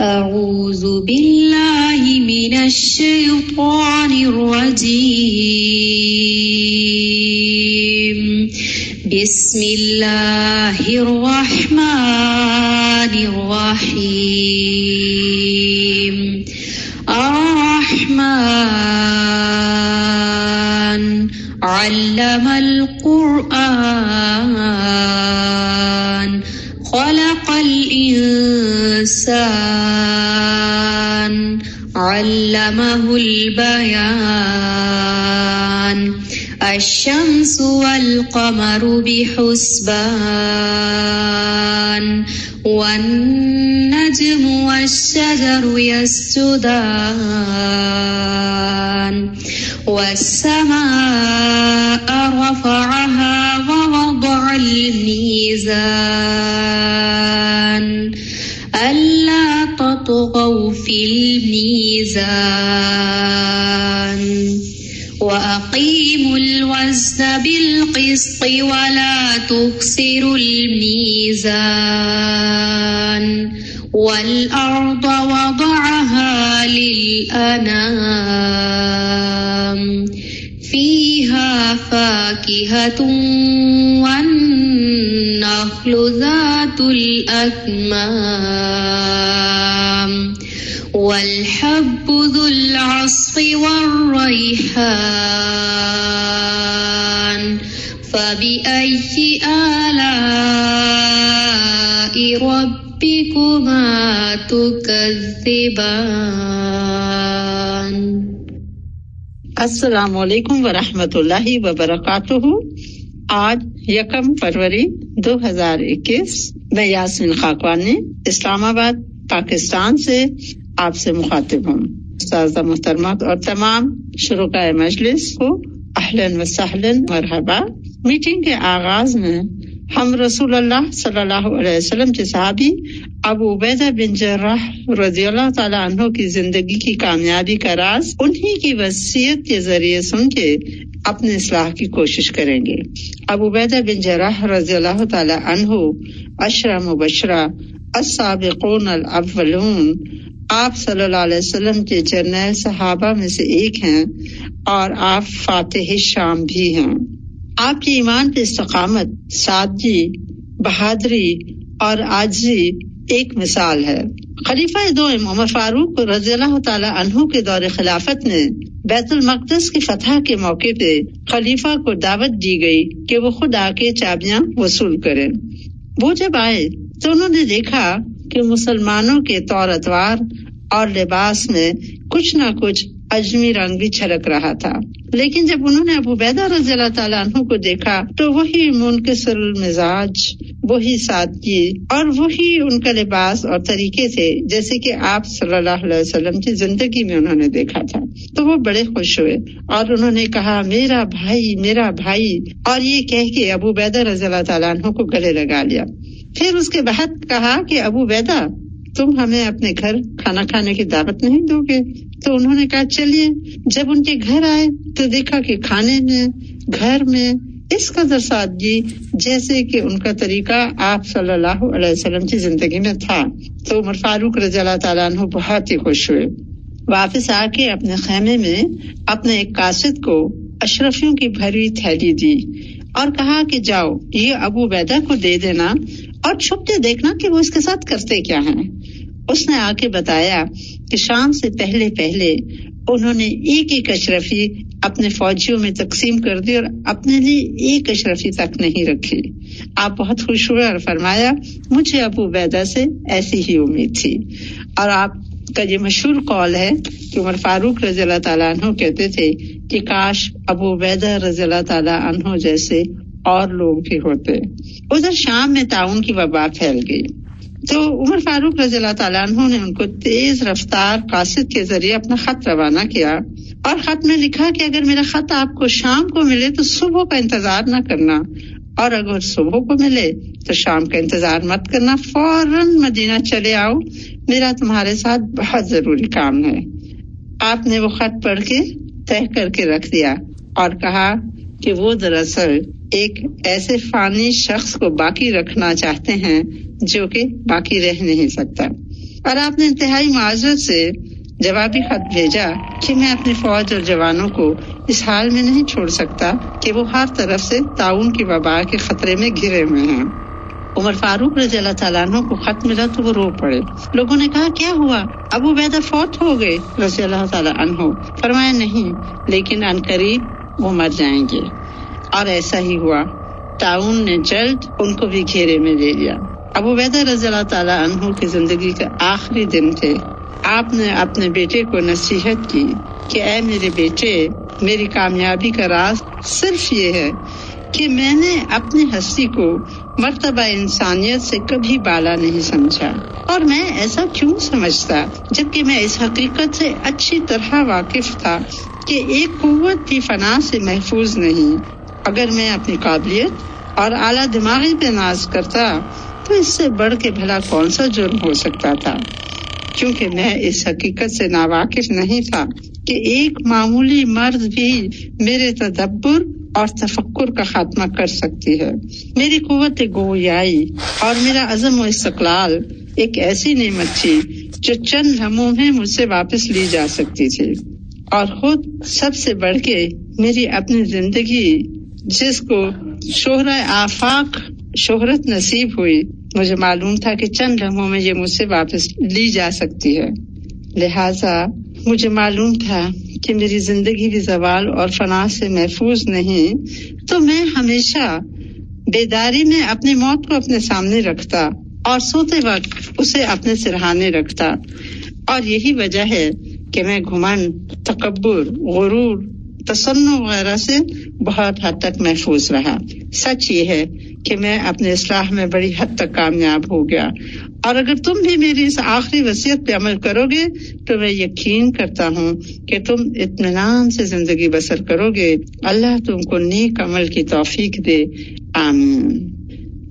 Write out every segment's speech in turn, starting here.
أعوذ بالله من الشيطان الرجيم. بسم الله الرحمن الرحيم. الرحمن علم القرآن علمه البيان. الشمس والقمر بحسبان. والنجم والشجر يسجدان. والسماء رفعها ووضع الميزان. ألا تطغوا في الميزان وأقيموا الوزن بالقسط ولا تكسروا الميزان والأرض وضعها للأنام فاكهة والنخل ذات الأكمام والحب ذو العصف والريحان فبأي آلاء ربكما تكذبان السلام علیکم ورحمۃ اللہ وبرکاتہ۔ آج یکم فروری دو ہزار اکیس، میں یاسمین خاکوانی اسلام آباد، پاکستان سے آپ سے مخاطب ہوں۔ استاذہ محترمہ اور تمام شروع مجلس کو اہلن و سہلن مرحبا۔ میٹنگ کے آغاز میں ہم رسول اللہ صلی اللہ علیہ وسلم کے صحابی ابو عبیدہ بن جراح رضی اللہ تعالیٰ عنہ کی زندگی کی کامیابی کا راز انہی کی وصیت کے ذریعے سن کے اپنے اصلاح کی کوشش کریں گے۔ ابو عبیدہ بن جراح رضی اللہ تعالیٰ عنہ اشرا مبشرہ، السابقون الاولون، آپ صلی اللہ علیہ وسلم کے جرنیل صحابہ میں سے ایک ہیں اور آپ فاتح شام بھی ہیں۔ آپ کے ایمان پہ استقامت، سادگی، بہادری اور آجزی ایک مثال ہے۔ خلیفہ دو عمر فاروق رضی اللہ تعالی عنہ کے دور خلافت نے بیت المقدس کی فتح کے موقع پہ خلیفہ کو دعوت دی گئی کہ وہ خود آ کے چابیاں وصول کرے۔ وہ جب آئے تو انہوں نے دیکھا کہ مسلمانوں کے طور اتوار اور لباس میں کچھ نہ کچھ اجمی رنگ بھی چھلک رہا تھا۔ لیکن جب انہوں نے ابو بیدا رضی اللہ تعالیٰ عنہ کو دیکھا، تو وہی منکسر المزاج وہی سادگی اور وہی ان کا لباس اور طریقے تھے، جیسے کہ آپ صلی اللہ علیہ وسلم کی زندگی میں انہوں نے دیکھا تھا۔ تو وہ بڑے خوش ہوئے اور انہوں نے کہا، میرا بھائی میرا بھائی! اور یہ کہہ کے ابو بیدا رضی اللہ تعالیٰ عنہ کو گلے لگا لیا۔ پھر اس کے بعد کہا کہ ابو بیدا تم ہمیں اپنے گھر کھانا کھانے کی دعوت نہیں دو گے تو انہوں نے کہا، چلیے، جب ان کے گھر آئے تو دیکھا کہ کھانے میں، گھر میں اس قدر سادگی جیسے کہ ان کا طریقہ آپ صلی اللہ علیہ وسلم کی زندگی میں تھا۔ تو عمر فاروق رضی اللہ تعالیٰ عنہ بہت ہی خوش ہوئے۔ واپس آ کے اپنے خیمے میں اپنے ایک قاصد کو اشرفیوں کی بھری تھیلی دی اور کہا کہ جاؤ، یہ ابو بیدا کو دے دینا۔ اور چھپتے دیکھنا کہ وہ اس کے ساتھ کرتے کیا ہیں۔ اس نے آ کے بتایا کہ شام سے پہلے پہلے انہوں نے ایک ایک اشرفی اپنے فوجیوں میں تقسیم کر دی اور اپنے لیے ایک اشرفی تک نہیں رکھی۔ آپ بہت خوش ہوئے اور فرمایا، مجھے ابو بیدا سے ایسی ہی امید تھی۔ اور آپ کا یہ مشہور قول ہے کہ عمر فاروق رضی اللہ تعالیٰ عنہ کہتے تھے کہ کاش ابو بیدا رضی اللہ تعالیٰ عنہ جیسے اور لوگ بھی ہوتے۔ ادھر شام میں تعاون کی وبا پھیل گئی۔ تو عمر فاروق رضی اللہ تعالیٰ عنہ نے ان کو تیز رفتار قاصد کے ذریعے اپنا خط روانہ کیا اور خط میں لکھا کہ اگر میرا خط آپ کو شام کو ملے تو صبح کا انتظار نہ کرنا۔ اور اگر صبح کو ملے تو شام کا انتظار مت کرنا، فوراً مدینہ چلے آؤ۔ میرا تمہارے ساتھ بہت ضروری کام ہے۔ آپ نے وہ خط پڑھ کے طے کر کے رکھ دیا اور کہا کہ وہ دراصل ایک ایسے فانی شخص کو باقی رکھنا چاہتے ہیں جو کہ باقی رہ نہیں سکتا۔ اور آپ نے انتہائی معذرت سے جوابی خط بھیجا کہ میں اپنی فوج اور جوانوں کو اس حال میں نہیں چھوڑ سکتا کہ وہ ہر طرف سے تعاون کی وبا کے خطرے میں گھرے ہوئے ہیں۔ عمر فاروق رضی اللہ تعالیٰ عنہ کو خط ملا تو وہ رو پڑے۔ لوگوں نے کہا، کیا ہوا؟ ابو بیدہ فوت ہو گئے۔ رضی اللہ تعالیٰ عنہ فرمایا، نہیں، لیکن ان قریب وہ مر جائیں گے۔ اور ایسا ہی ہوا۔ تعاون نے جلد ان کو بھی گھیرے میں لے لیا۔ ابو بیدہ رضی اللہ تعالیٰ عنہ کی زندگی کے آخری دن تھے۔ آپ نے اپنے بیٹے کو نصیحت کی کہ، اے میرے بیٹے، میری کامیابی کا راز صرف یہ ہے کہ میں نے اپنی ہستی کو مرتبہ انسانیت سے کبھی بالا نہیں سمجھا۔ اور میں ایسا کیوں سمجھتا؟ جبکہ میں اس حقیقت سے اچھی طرح واقف تھا کہ ایک قوت بھی فنا سے محفوظ نہیں۔ اگر میں اپنی قابلیت اور اعلیٰ دماغی پہ ناز کرتا تو اس سے بڑھ کے بھلا کون سا جرم ہو سکتا تھا؟ کیونکہ میں اس حقیقت سے ناواقف نہیں تھا کہ ایک معمولی مرد بھی میرے تدبر اور تفکر کا خاتمہ کر سکتی ہے۔ میری قوت گویائی اور میرا عزم و استقلال ایک ایسی نعمت تھی جو چند لمحوں میں مجھ سے واپس لی جا سکتی تھی۔ اور خود سب سے بڑھ کے میری اپنی زندگی جس کو شہرہ آفاق شہرت نصیب ہوئی، مجھے معلوم تھا کہ چند لمحوں میں یہ مجھ سے واپس لی جا سکتی ہے۔ لہذا مجھے معلوم تھا کہ میری زندگی بھی زوال اور فنا سے محفوظ نہیں، تو میں ہمیشہ بیداری میں اپنی موت کو اپنے سامنے رکھتا اور سوتے وقت اسے اپنے سرہانے رکھتا۔ اور یہی وجہ ہے کہ میں گھمن، تکبر، غرور تسن وغیرہ سے بہت حد تک محفوظ رہا۔ سچ یہ ہے کہ میں اپنے اصلاح میں بڑی حد تک کامیاب ہو گیا۔ اور اگر تم بھی میری اس آخری وصیت پہ عمل کرو گے، تو میں یقین کرتا ہوں کہ تم اطمینان سے زندگی بسر کرو گے۔ اللہ تم کو نیک عمل کی توفیق دے۔ آمین۔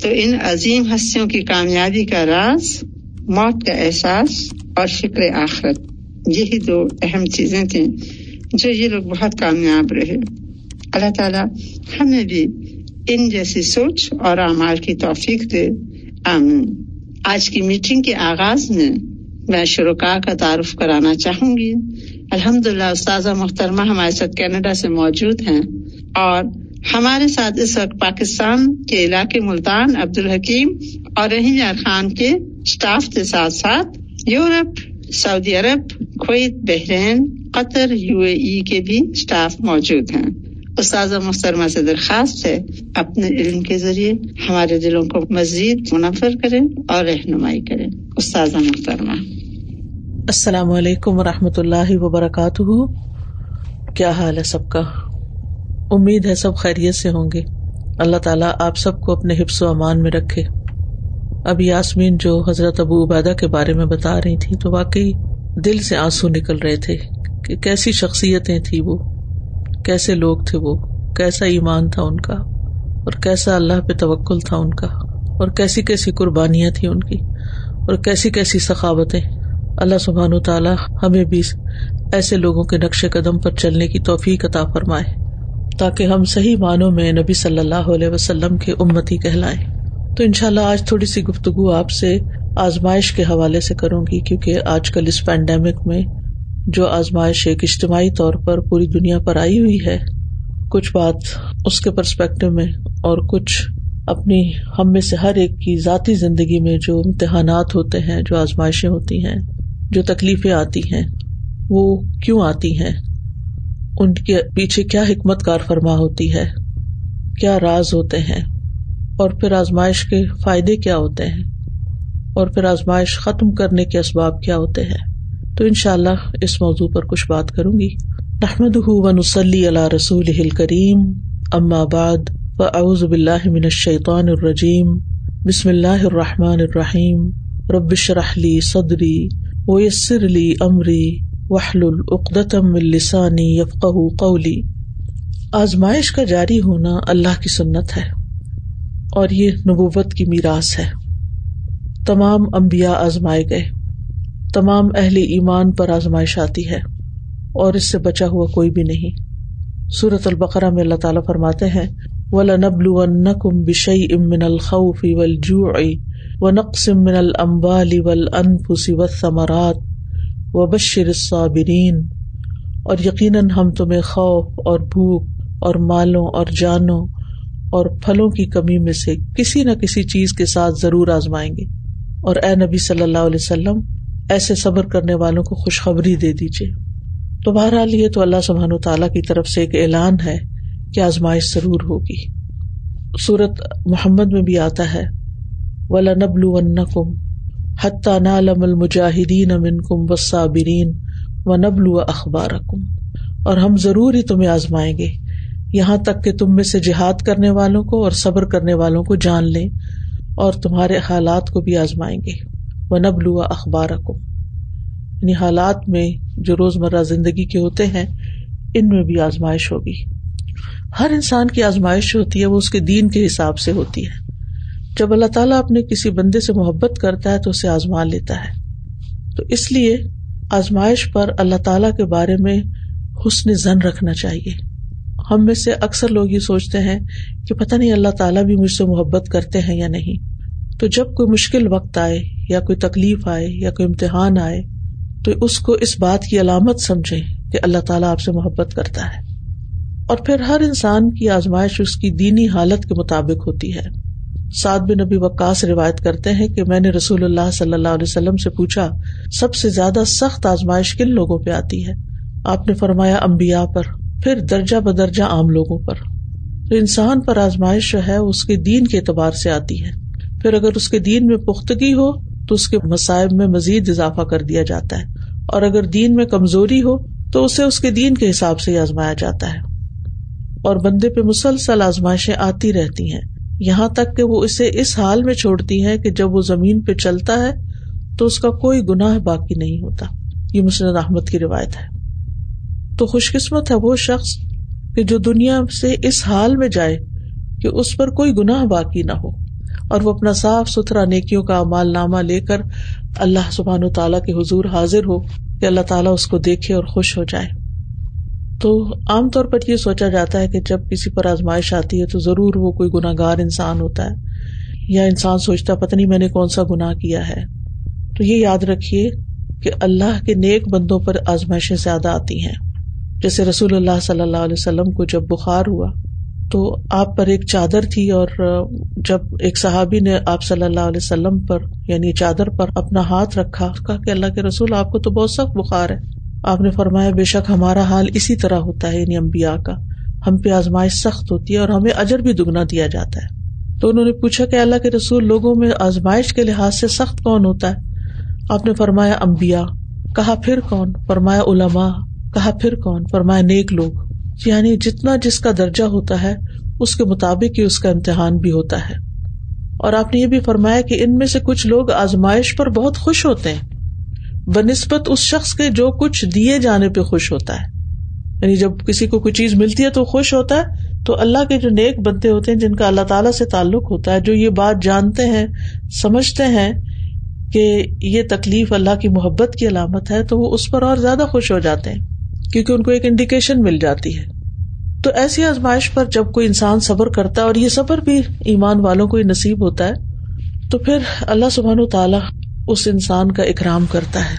تو ان عظیم ہستیوں کی کامیابی کا راز موت کا احساس اور فکر آخرت۔ یہی دو اہم چیزیں تھیں۔ جو یہ لوگ بہت کامیاب رہے۔ اللہ تعالیٰ ہمیں بھی ان جیسی سوچ اور اعمال کی توفیق دے۔ آمین۔ آج کی میٹنگ کے آغاز میں میں شرکا کا تعارف کرانا چاہوں گی۔ الحمد للہ استاذہ محترمہ ہمارے ساتھ کینیڈا سے موجود ہیں اور ہمارے ساتھ اس وقت پاکستان کے علاقے ملتان عبد الحکیم اور رحیم یار خان کے اسٹاف کے ساتھ ساتھ Europe. Saudi Arab Kuwait Bahrain Qatar U A E کے بھی اسٹاف موجود ہیں۔ استاذہ محترمہ سے درخواست ہے، اپنے علم کے ذریعے ہمارے دلوں کو مزید منفر کریں اور رہنمائی کریں۔ استاذہ محترمہ السلام علیکم و رحمۃ اللہ وبرکاتہ۔ کیا حال ہے سب کا؟ امید ہے سب خیریت سے ہوں گے۔ اللہ تعالیٰ آپ سب کو اپنے حفظ و امان میں رکھے۔ اب یاسمین جو حضرت ابو عبیدہ کے بارے میں بتا رہی تھی تو واقعی دل سے آنسو نکل رہے تھے کہ کیسی شخصیتیں تھی وہ، کیسے لوگ تھے وہ، کیسا ایمان تھا ان کا، اور کیسا اللہ پہ توکل تھا ان کا، اور کیسی کیسی قربانیاں تھیں ان کی، اور کیسی کیسی سخاوتیں۔ اللہ سبحان و تعالیٰ ہمیں بھی ایسے لوگوں کے نقش قدم پر چلنے کی توفیق عطا فرمائے تاکہ ہم صحیح معنوں میں نبی صلی اللہ علیہ وسلم کے امتی کہلائیں۔ تو ان شاء اللہ آج تھوڑی سی گفتگو آپ سے آزمائش کے حوالے سے کروں گی، کیونکہ آج کل اس پینڈیمک میں جو آزمائش ایک اجتماعی طور پر پوری دنیا پر آئی ہوئی ہے، کچھ بات اس کے پرسپیکٹو میں اور کچھ اپنی ہم میں سے ہر ایک کی ذاتی زندگی میں جو امتحانات ہوتے ہیں، جو آزمائشیں ہوتی ہیں، جو تکلیفیں آتی ہیں، وہ کیوں آتی ہیں؟ ان کے پیچھے کیا حکمت کار فرما ہوتی ہے؟ کیا راز ہوتے ہیں؟ اور پھر آزمائش کے فائدے کیا ہوتے ہیں؟ اور پھر آزمائش ختم کرنے کے اسباب کیا ہوتے ہیں؟ تو ان شاء اللہ اس موضوع پر کچھ بات کروں گی۔ نحمد و نسلی اللہ رسول کریم ام آباد و اعوذ باللہ من الشیطان الرجیم، بسم اللہ الرحمٰن الرحیم ربش رحلی صدری و یسر علی عمری وحل العقدم السانی یفق قولی۔ آزمائش کا جاری ہونا اللہ کی سنت ہے۔ اور یہ نبوت کی میراث ہے۔ تمام امبیا آزمائے گئے۔ تمام اہل ایمان پر آزمائش آتی ہے اور اس سے بچا ہوا کوئی بھی نہیں۔ صورت البقرہ میں اللہ تعالیٰ فرماتے ہیں و نقسم من الامبال والانفس والثمرات و بشر الصابرین اور یقیناً ہم تمہیں خوف اور بھوک اور مالوں اور جانوں اور پھلوں کی کمی میں سے کسی نہ کسی چیز کے ساتھ ضرور آزمائیں گے۔ اور اے نبی صلی اللہ علیہ وسلم، ایسے صبر کرنے والوں کو خوشخبری دے دیجیے تو بہرحال یہ تو اللہ سبحان تعالیٰ کی طرف سے ایک اعلان ہے کہ آزمائش ضرور ہوگی۔ سورت محمد میں بھی آتا ہے ولا نبل کم حتیٰ نالم المجاہدین امن کم و و نبل و اخبار اور ہم ضرور ہی تمہیں آزمائیں گے۔ یہاں تک کہ تم میں سے جہاد کرنے والوں کو اور صبر کرنے والوں کو جان لیں اور تمہارے حالات کو بھی آزمائیں گے۔ وہ نبلو اخبار کو یعنی حالات میں جو روز مرہ زندگی کے ہوتے ہیں، ان میں بھی آزمائش ہوگی۔ ہر انسان کی آزمائش ہوتی ہے، وہ اس کے دین کے حساب سے ہوتی ہے۔ جب اللہ تعالیٰ اپنے کسی بندے سے محبت کرتا ہے تو اسے آزما لیتا ہے۔ تو اس لیے آزمائش پر اللہ تعالیٰ کے بارے میں حسن زن رکھنا چاہیے۔ ہم میں سے اکثر لوگ یہ سوچتے ہیں کہ پتہ نہیں اللہ تعالیٰ بھی مجھ سے محبت کرتے ہیں یا نہیں۔ تو جب کوئی مشکل وقت آئے یا کوئی تکلیف آئے یا کوئی امتحان آئے، تو اس کو اس بات کی علامت سمجھے کہ اللہ تعالیٰ آپ سے محبت کرتا ہے۔ اور پھر ہر انسان کی آزمائش اس کی دینی حالت کے مطابق ہوتی ہے۔ سعد بن نبی وقاص روایت کرتے ہیں کہ میں نے رسول اللہ صلی اللہ علیہ وسلم سے پوچھا، سب سے زیادہ سخت آزمائش کن لوگوں پہ آتی ہے؟ آپ نے فرمایا امبیا پر۔ پھر درجہ بدرجہ عام لوگوں پر۔ تو انسان پر آزمائش جو ہے اس کے دین کے اعتبار سے آتی ہے۔ پھر اگر اس کے دین میں پختگی ہو، تو اس کے مسائب میں مزید اضافہ کر دیا جاتا ہے۔ اور اگر دین میں کمزوری ہو، تو اسے اس کے دین کے حساب سے آزمایا جاتا ہے۔ اور بندے پہ مسلسل آزمائشیں آتی رہتی ہیں۔ یہاں تک کہ وہ اسے اس حال میں چھوڑتی ہے کہ جب وہ زمین پہ چلتا ہے، تو اس کا کوئی گناہ باقی نہیں ہوتا۔ یہ مسلم احمد کی روایت ہے۔ تو خوش قسمت ہے وہ شخص کہ جو دنیا سے اس حال میں جائے کہ اس پر کوئی گناہ باقی نہ ہو اور وہ اپنا صاف ستھرا نیکیوں کا مال نامہ لے کر اللہ سبحان و تعالیٰ کے حضور حاضر ہو کہ اللہ تعالیٰ اس کو دیکھے اور خوش ہو جائے۔ تو عام طور پر یہ سوچا جاتا ہے کہ جب کسی پر آزمائش آتی ہے تو ضرور وہ کوئی گناہ گار انسان ہوتا ہے یا انسان سوچتا پتہ نہیں میں نے کون سا گناہ کیا ہے۔ تو یہ یاد رکھیے کہ اللہ کے نیک بندوں پر آزمائشیں زیادہ آتی ہیں۔ جیسے رسول اللہ صلی اللہ علیہ وسلم کو جب بخار ہوا تو آپ پر ایک چادر تھی اور جب ایک صحابی نے آپ صلی اللہ علیہ وسلم پر یعنی چادر پر اپنا ہاتھ رکھا، کہا کہ اللہ کے رسول، آپ کو تو بہت سخت بخار ہے۔ آپ نے فرمایا، بے شک ہمارا حال اسی طرح ہوتا ہے یعنی امبیا کا۔ ہم پہ آزمائش سخت ہوتی ہے اور ہمیں اجر بھی دگنا دیا جاتا ہے۔ تو انہوں نے پوچھا کہ اللہ کے رسول، لوگوں میں آزمائش کے لحاظ سے سخت کون ہوتا ہے؟ آپ نے فرمایا امبیا کہا، پھر کون؟ فرمایا علما کہا پھر کون؟ فرمائے نیک لوگ۔ یعنی جتنا جس کا درجہ ہوتا ہے، اس کے مطابق ہی اس کا امتحان بھی ہوتا ہے۔ اور آپ نے یہ بھی فرمایا کہ ان میں سے کچھ لوگ آزمائش پر بہت خوش ہوتے ہیں۔ بہ نسبت اس شخص کے جو کچھ دیے جانے پہ خوش ہوتا ہے۔ یعنی جب کسی کو کوئی چیز ملتی ہے تو خوش ہوتا ہے، تو اللہ کے جو نیک بنتے ہوتے ہیں، جن کا اللہ تعالیٰ سے تعلق ہوتا ہے، جو یہ بات جانتے ہیں، سمجھتے ہیں کہ یہ تکلیف اللہ کی محبت کی علامت ہے، تو وہ اس پر اور زیادہ خوش ہو جاتے ہیں۔ کیونکہ ان کو ایک انڈیکیشن مل جاتی ہے۔ تو ایسی آزمائش پر جب کوئی انسان صبر کرتا ہے اور یہ صبر بھی ایمان والوں کو ہی نصیب ہوتا ہے، تو پھر اللہ سبحان و تعالیٰ اس انسان کا اکرام کرتا ہے۔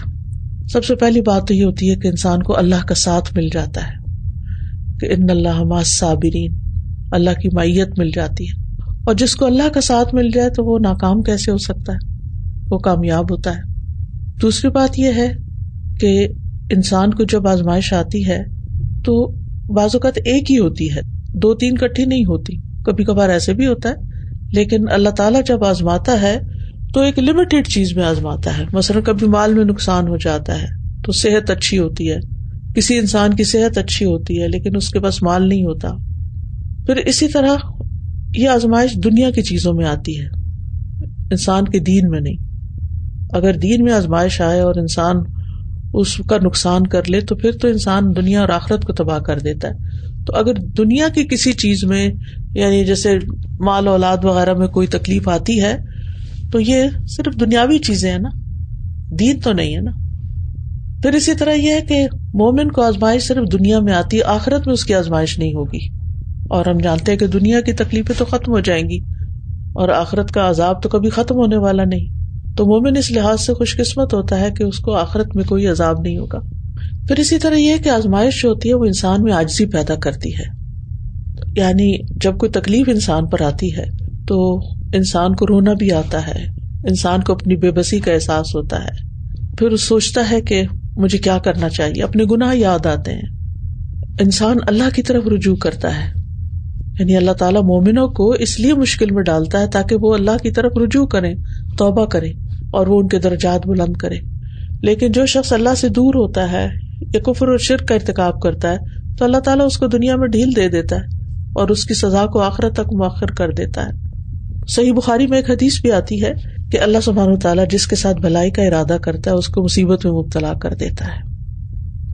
سب سے پہلی بات تو یہ ہوتی ہے کہ انسان کو اللہ کا ساتھ مل جاتا ہے کہ ان اللہ صابرین اللہ کی معیت مل جاتی ہے۔ اور جس کو اللہ کا ساتھ مل جائے تو وہ ناکام کیسے ہو سکتا ہے؟ وہ کامیاب ہوتا ہے۔ دوسری بات یہ ہے کہ انسان کو جب آزمائش آتی ہے تو بعض اوقات ایک ہی ہوتی ہے، دو تین کٹھی نہیں ہوتی، کبھی کبھار ایسے بھی ہوتا ہے۔ لیکن اللہ تعالیٰ جب آزماتا ہے تو ایک لمیٹڈ چیز میں آزماتا ہے۔ مثلاً کبھی مال میں نقصان ہو جاتا ہے تو صحت اچھی ہوتی ہے۔ کسی انسان کی صحت اچھی ہوتی ہے لیکن اس کے پاس مال نہیں ہوتا۔ پھر اسی طرح یہ آزمائش دنیا کی چیزوں میں آتی ہے، انسان کے دین میں نہیں۔ اگر دین میں آزمائش آئے اور انسان اس کا نقصان کر لے تو پھر تو انسان دنیا اور آخرت کو تباہ کر دیتا ہے۔ تو اگر دنیا کی کسی چیز میں یعنی جیسے مال اولاد وغیرہ میں کوئی تکلیف آتی ہے، تو یہ صرف دنیاوی چیزیں ہیں نا۔ دین تو نہیں ہے نا۔ پھر اسی طرح یہ ہے کہ مومن کو آزمائش صرف دنیا میں آتی ہے آخرت میں اس کی آزمائش نہیں ہوگی۔ اور ہم جانتے ہیں کہ دنیا کی تکلیفیں تو ختم ہو جائیں گی، اور آخرت کا عذاب تو کبھی ختم ہونے والا نہیں۔ تو مومن اس لحاظ سے خوش قسمت ہوتا ہے کہ اس کو آخرت میں کوئی عذاب نہیں ہوگا۔ پھر اسی طرح یہ کہ آزمائش جو ہوتی ہے وہ انسان میں آجزی پیدا کرتی ہے۔ یعنی جب کوئی تکلیف انسان پر آتی ہے تو انسان کو رونا بھی آتا ہے، انسان کو اپنی بے بسی کا احساس ہوتا ہے۔ پھر وہ سوچتا ہے کہ مجھے کیا کرنا چاہیے، اپنے گناہ یاد آتے ہیں۔ انسان اللہ کی طرف رجوع کرتا ہے۔ یعنی اللہ تعالیٰ مومنوں کو اس لیے مشکل میں ڈالتا ہے تاکہ وہ اللہ کی طرف رجوع کرے توبہ کرے اور وہ ان کے درجات بلند کرے۔ لیکن جو شخص اللہ سے دور ہوتا ہے یا کفر اور شرک کا ارتقاب کرتا ہے، تو اللہ تعالیٰ اس کو دنیا میں ڈھیل دے دیتا ہے اور اس کی سزا کو آخرت تک مؤخر کر دیتا ہے۔ صحیح بخاری میں ایک حدیث بھی آتی ہے کہ اللہ سبحان تعالیٰ جس کے ساتھ بھلائی کا ارادہ کرتا ہے، اس کو مصیبت میں مبتلا کر دیتا ہے۔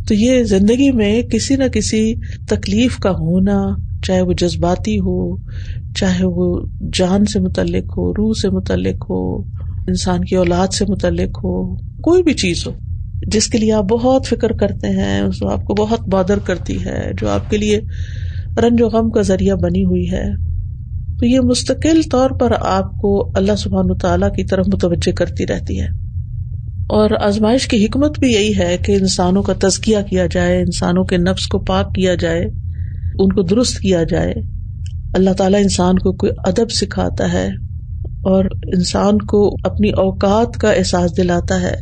تو یہ زندگی میں کسی نہ کسی تکلیف کا ہونا، چاہے وہ جذباتی ہو، چاہے وہ جان سے متعلق ہو، روح سے متعلق ہو انسان کی اولاد سے متعلق ہو، کوئی بھی چیز ہو، جس کے لیے آپ بہت فکر کرتے ہیں جو آپ کو بہت بادر کرتی ہے، جو آپ کے لیے رنج و غم کا ذریعہ بنی ہوئی ہے۔ تو یہ مستقل طور پر آپ کو اللہ سبحان تعالیٰ کی طرف متوجہ کرتی رہتی ہے۔ اور آزمائش کی حکمت بھی یہی ہے کہ انسانوں کا تزکیہ کیا جائے، انسانوں کے نفس کو پاک کیا جائے، ان کو درست کیا جائے۔ اللہ تعالیٰ انسان کو کوئی ادب سکھاتا ہے۔ اور انسان کو اپنی اوقات کا احساس دلاتا ہے۔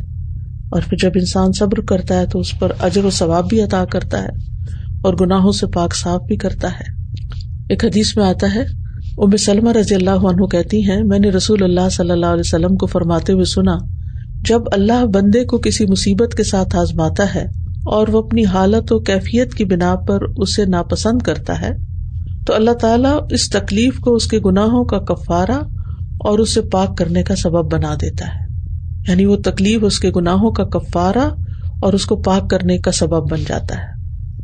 اور پھر جب انسان صبر کرتا ہے تو اس پر اجر و ثواب بھی عطا کرتا ہے اور گناہوں سے پاک صاف بھی کرتا ہے۔ ایک حدیث میں آتا ہے، ام سلمہ رضی اللہ عنہ کہتی ہیں، میں نے رسول اللہ صلی اللہ علیہ وسلم کو فرماتے ہوئے سنا، جب اللہ بندے کو کسی مصیبت کے ساتھ آزماتا ہے اور وہ اپنی حالت و کیفیت کی بنا پر اسے ناپسند کرتا ہے، تو اللہ تعالیٰ اس تکلیف کو، اس کے گناہوں کا کفارہ اور اسے پاک کرنے کا سبب بنا دیتا ہے۔ یعنی وہ تکلیف اس کے گناہوں کا کفارہ اور اس کو پاک کرنے کا سبب بن جاتا ہے۔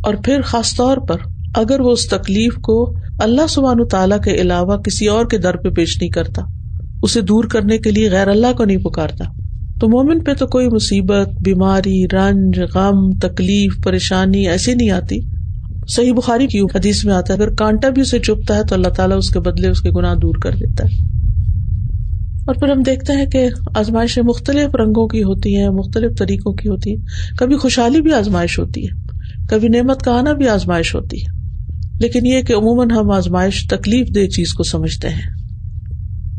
اور پھر خاص طور پر اگر وہ اس تکلیف کو اللہ سبحان تعالیٰ کے علاوہ کسی اور کے در پہ پیش نہیں کرتا، اسے دور کرنے کے لیے غیر اللہ کو نہیں پکارتا۔ تو مومن پہ تو کوئی مصیبت، بیماری، رنج، غم، تکلیف، پریشانی ایسی نہیں آتی۔ صحیح بخاری کی حدیث میں آتا ہے، اگر کانٹا بھی اسے چپتا ہے تو اللہ تعالیٰ اس کے بدلے اس کے گناہ دور کر دیتا ہے۔ اور پھر ہم دیکھتے ہیں کہ آزمائشیں مختلف رنگوں کی ہوتی ہیں، مختلف طریقوں کی ہوتی ہیں۔ کبھی خوشحالی بھی آزمائش ہوتی ہے، کبھی نعمت کا آنا بھی آزمائش ہوتی ہے۔ لیکن یہ کہ عموماً ہم آزمائش تکلیف دہ چیز کو سمجھتے ہیں۔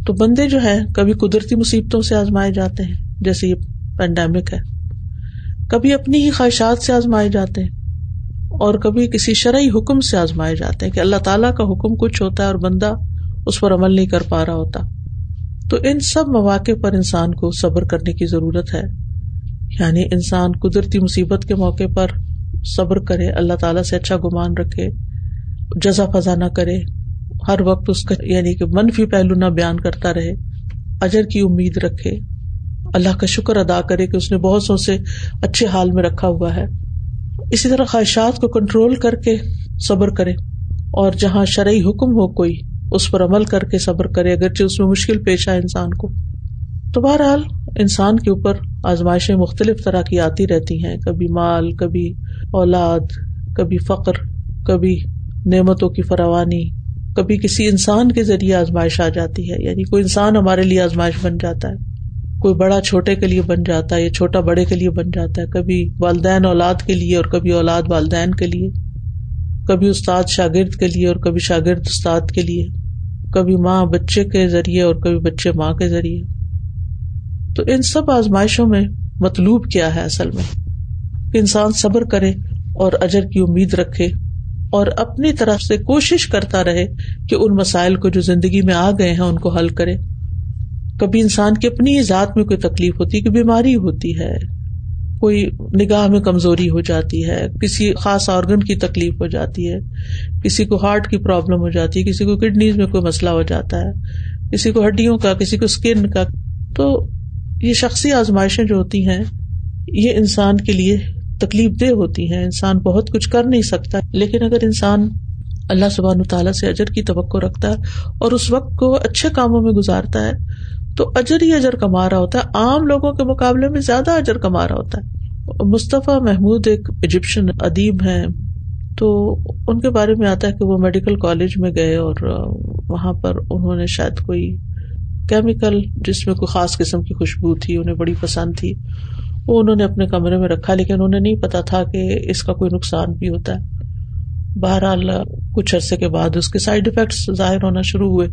تو بندے جو ہے کبھی قدرتی مصیبتوں سے آزمائے جاتے ہیں، جیسے یہ پینڈیمک ہے۔ کبھی اپنی ہی خواہشات سے آزمائے جاتے ہیں، اور کبھی کسی شرعی حکم سے آزمائے جاتے ہیں کہ اللہ تعالیٰ کا حکم کچھ ہوتا ہے اور بندہ اس پر عمل نہیں کر پا رہا ہوتا۔ تو ان سب مواقع پر انسان کو صبر کرنے کی ضرورت ہے۔ یعنی انسان قدرتی مصیبت کے موقع پر صبر کرے، اللہ تعالیٰ سے اچھا گمان رکھے، جزا فضا نہ کرے، ہر وقت اس کا یعنی کہ منفی پہلو نہ بیان کرتا رہے، اجر کی امید رکھے۔ اللہ کا شکر ادا کرے کہ اس نے بہت سو سے اچھے حال میں رکھا ہوا ہے۔ اسی طرح خواہشات کو کنٹرول کر کے صبر کرے، اور جہاں شرعی حکم ہو کوئی اس پر عمل کر کے صبر کرے، اگرچہ اس میں مشکل پیش آئے انسان کو۔ تو بہرحال انسان کے اوپر آزمائشیں مختلف طرح کی آتی رہتی ہیں۔ کبھی مال، کبھی اولاد، کبھی فخر کبھی نعمتوں کی فراوانی، کبھی کسی انسان کے ذریعے آزمائش آ جاتی ہے۔ یعنی کوئی انسان ہمارے لیے آزمائش بن جاتا ہے، کوئی بڑا چھوٹے کے لیے بن جاتا ہے یا چھوٹا بڑے کے لیے بن جاتا ہے۔ کبھی والدین اولاد کے لیے اور کبھی اولاد والدین کے لیے، کبھی استاد شاگرد کے لیے اور کبھی شاگرد استاد کے لیے۔ کبھی ماں بچے کے ذریعے اور کبھی بچے ماں کے ذریعے۔ تو ان سب آزمائشوں میں مطلوب کیا ہے اصل میں؟ کہ انسان صبر کرے اور اجر کی امید رکھے اور اپنی طرف سے کوشش کرتا رہے کہ ان مسائل کو جو زندگی میں آ گئے ہیں ان کو حل کرے۔ کبھی انسان کی اپنی ذات میں کوئی تکلیف ہوتی ہے کہ بیماری ہوتی ہے۔ کوئی نگاہ میں کمزوری ہو جاتی ہے، کسی خاص آرگن کی تکلیف ہو جاتی ہے، کسی کو ہارٹ کی پرابلم ہو جاتی ہے، کسی کو کڈنیز میں کوئی مسئلہ ہو جاتا ہے، کسی کو ہڈیوں کا، کسی کو اسکن کا۔ تو یہ شخصی آزمائشیں جو ہوتی ہیں، یہ انسان کے لیے تکلیف دہ ہوتی ہیں۔ انسان بہت کچھ کر نہیں سکتا، لیکن اگر انسان اللہ سبحان تعالیٰ سے اجر کی توقع رکھتا ہے اور اس وقت کو اچھے کاموں میں گزارتا ہے، تو اجر ہی اجر کما رہا ہوتا ہے۔ عام لوگوں کے مقابلے میں زیادہ اجر کما رہا ہوتا ہے۔ مصطفیٰ محمود ایک ایجپشن ادیب ہیں، تو ان کے بارے میں آتا ہے کہ وہ میڈیکل کالج میں گئے اور وہاں پر انہوں نے شاید کوئی کیمیکل جس میں کوئی خاص قسم کی خوشبو تھی، انہیں بڑی پسند تھی، وہ انہوں نے اپنے کمرے میں رکھا، لیکن انہیں نہیں پتا تھا کہ اس کا کوئی نقصان بھی ہوتا ہے۔ بہرحال کچھ عرصے کے بعد اس کے سائڈ افیکٹس ظاہر ہونا شروع ہوئے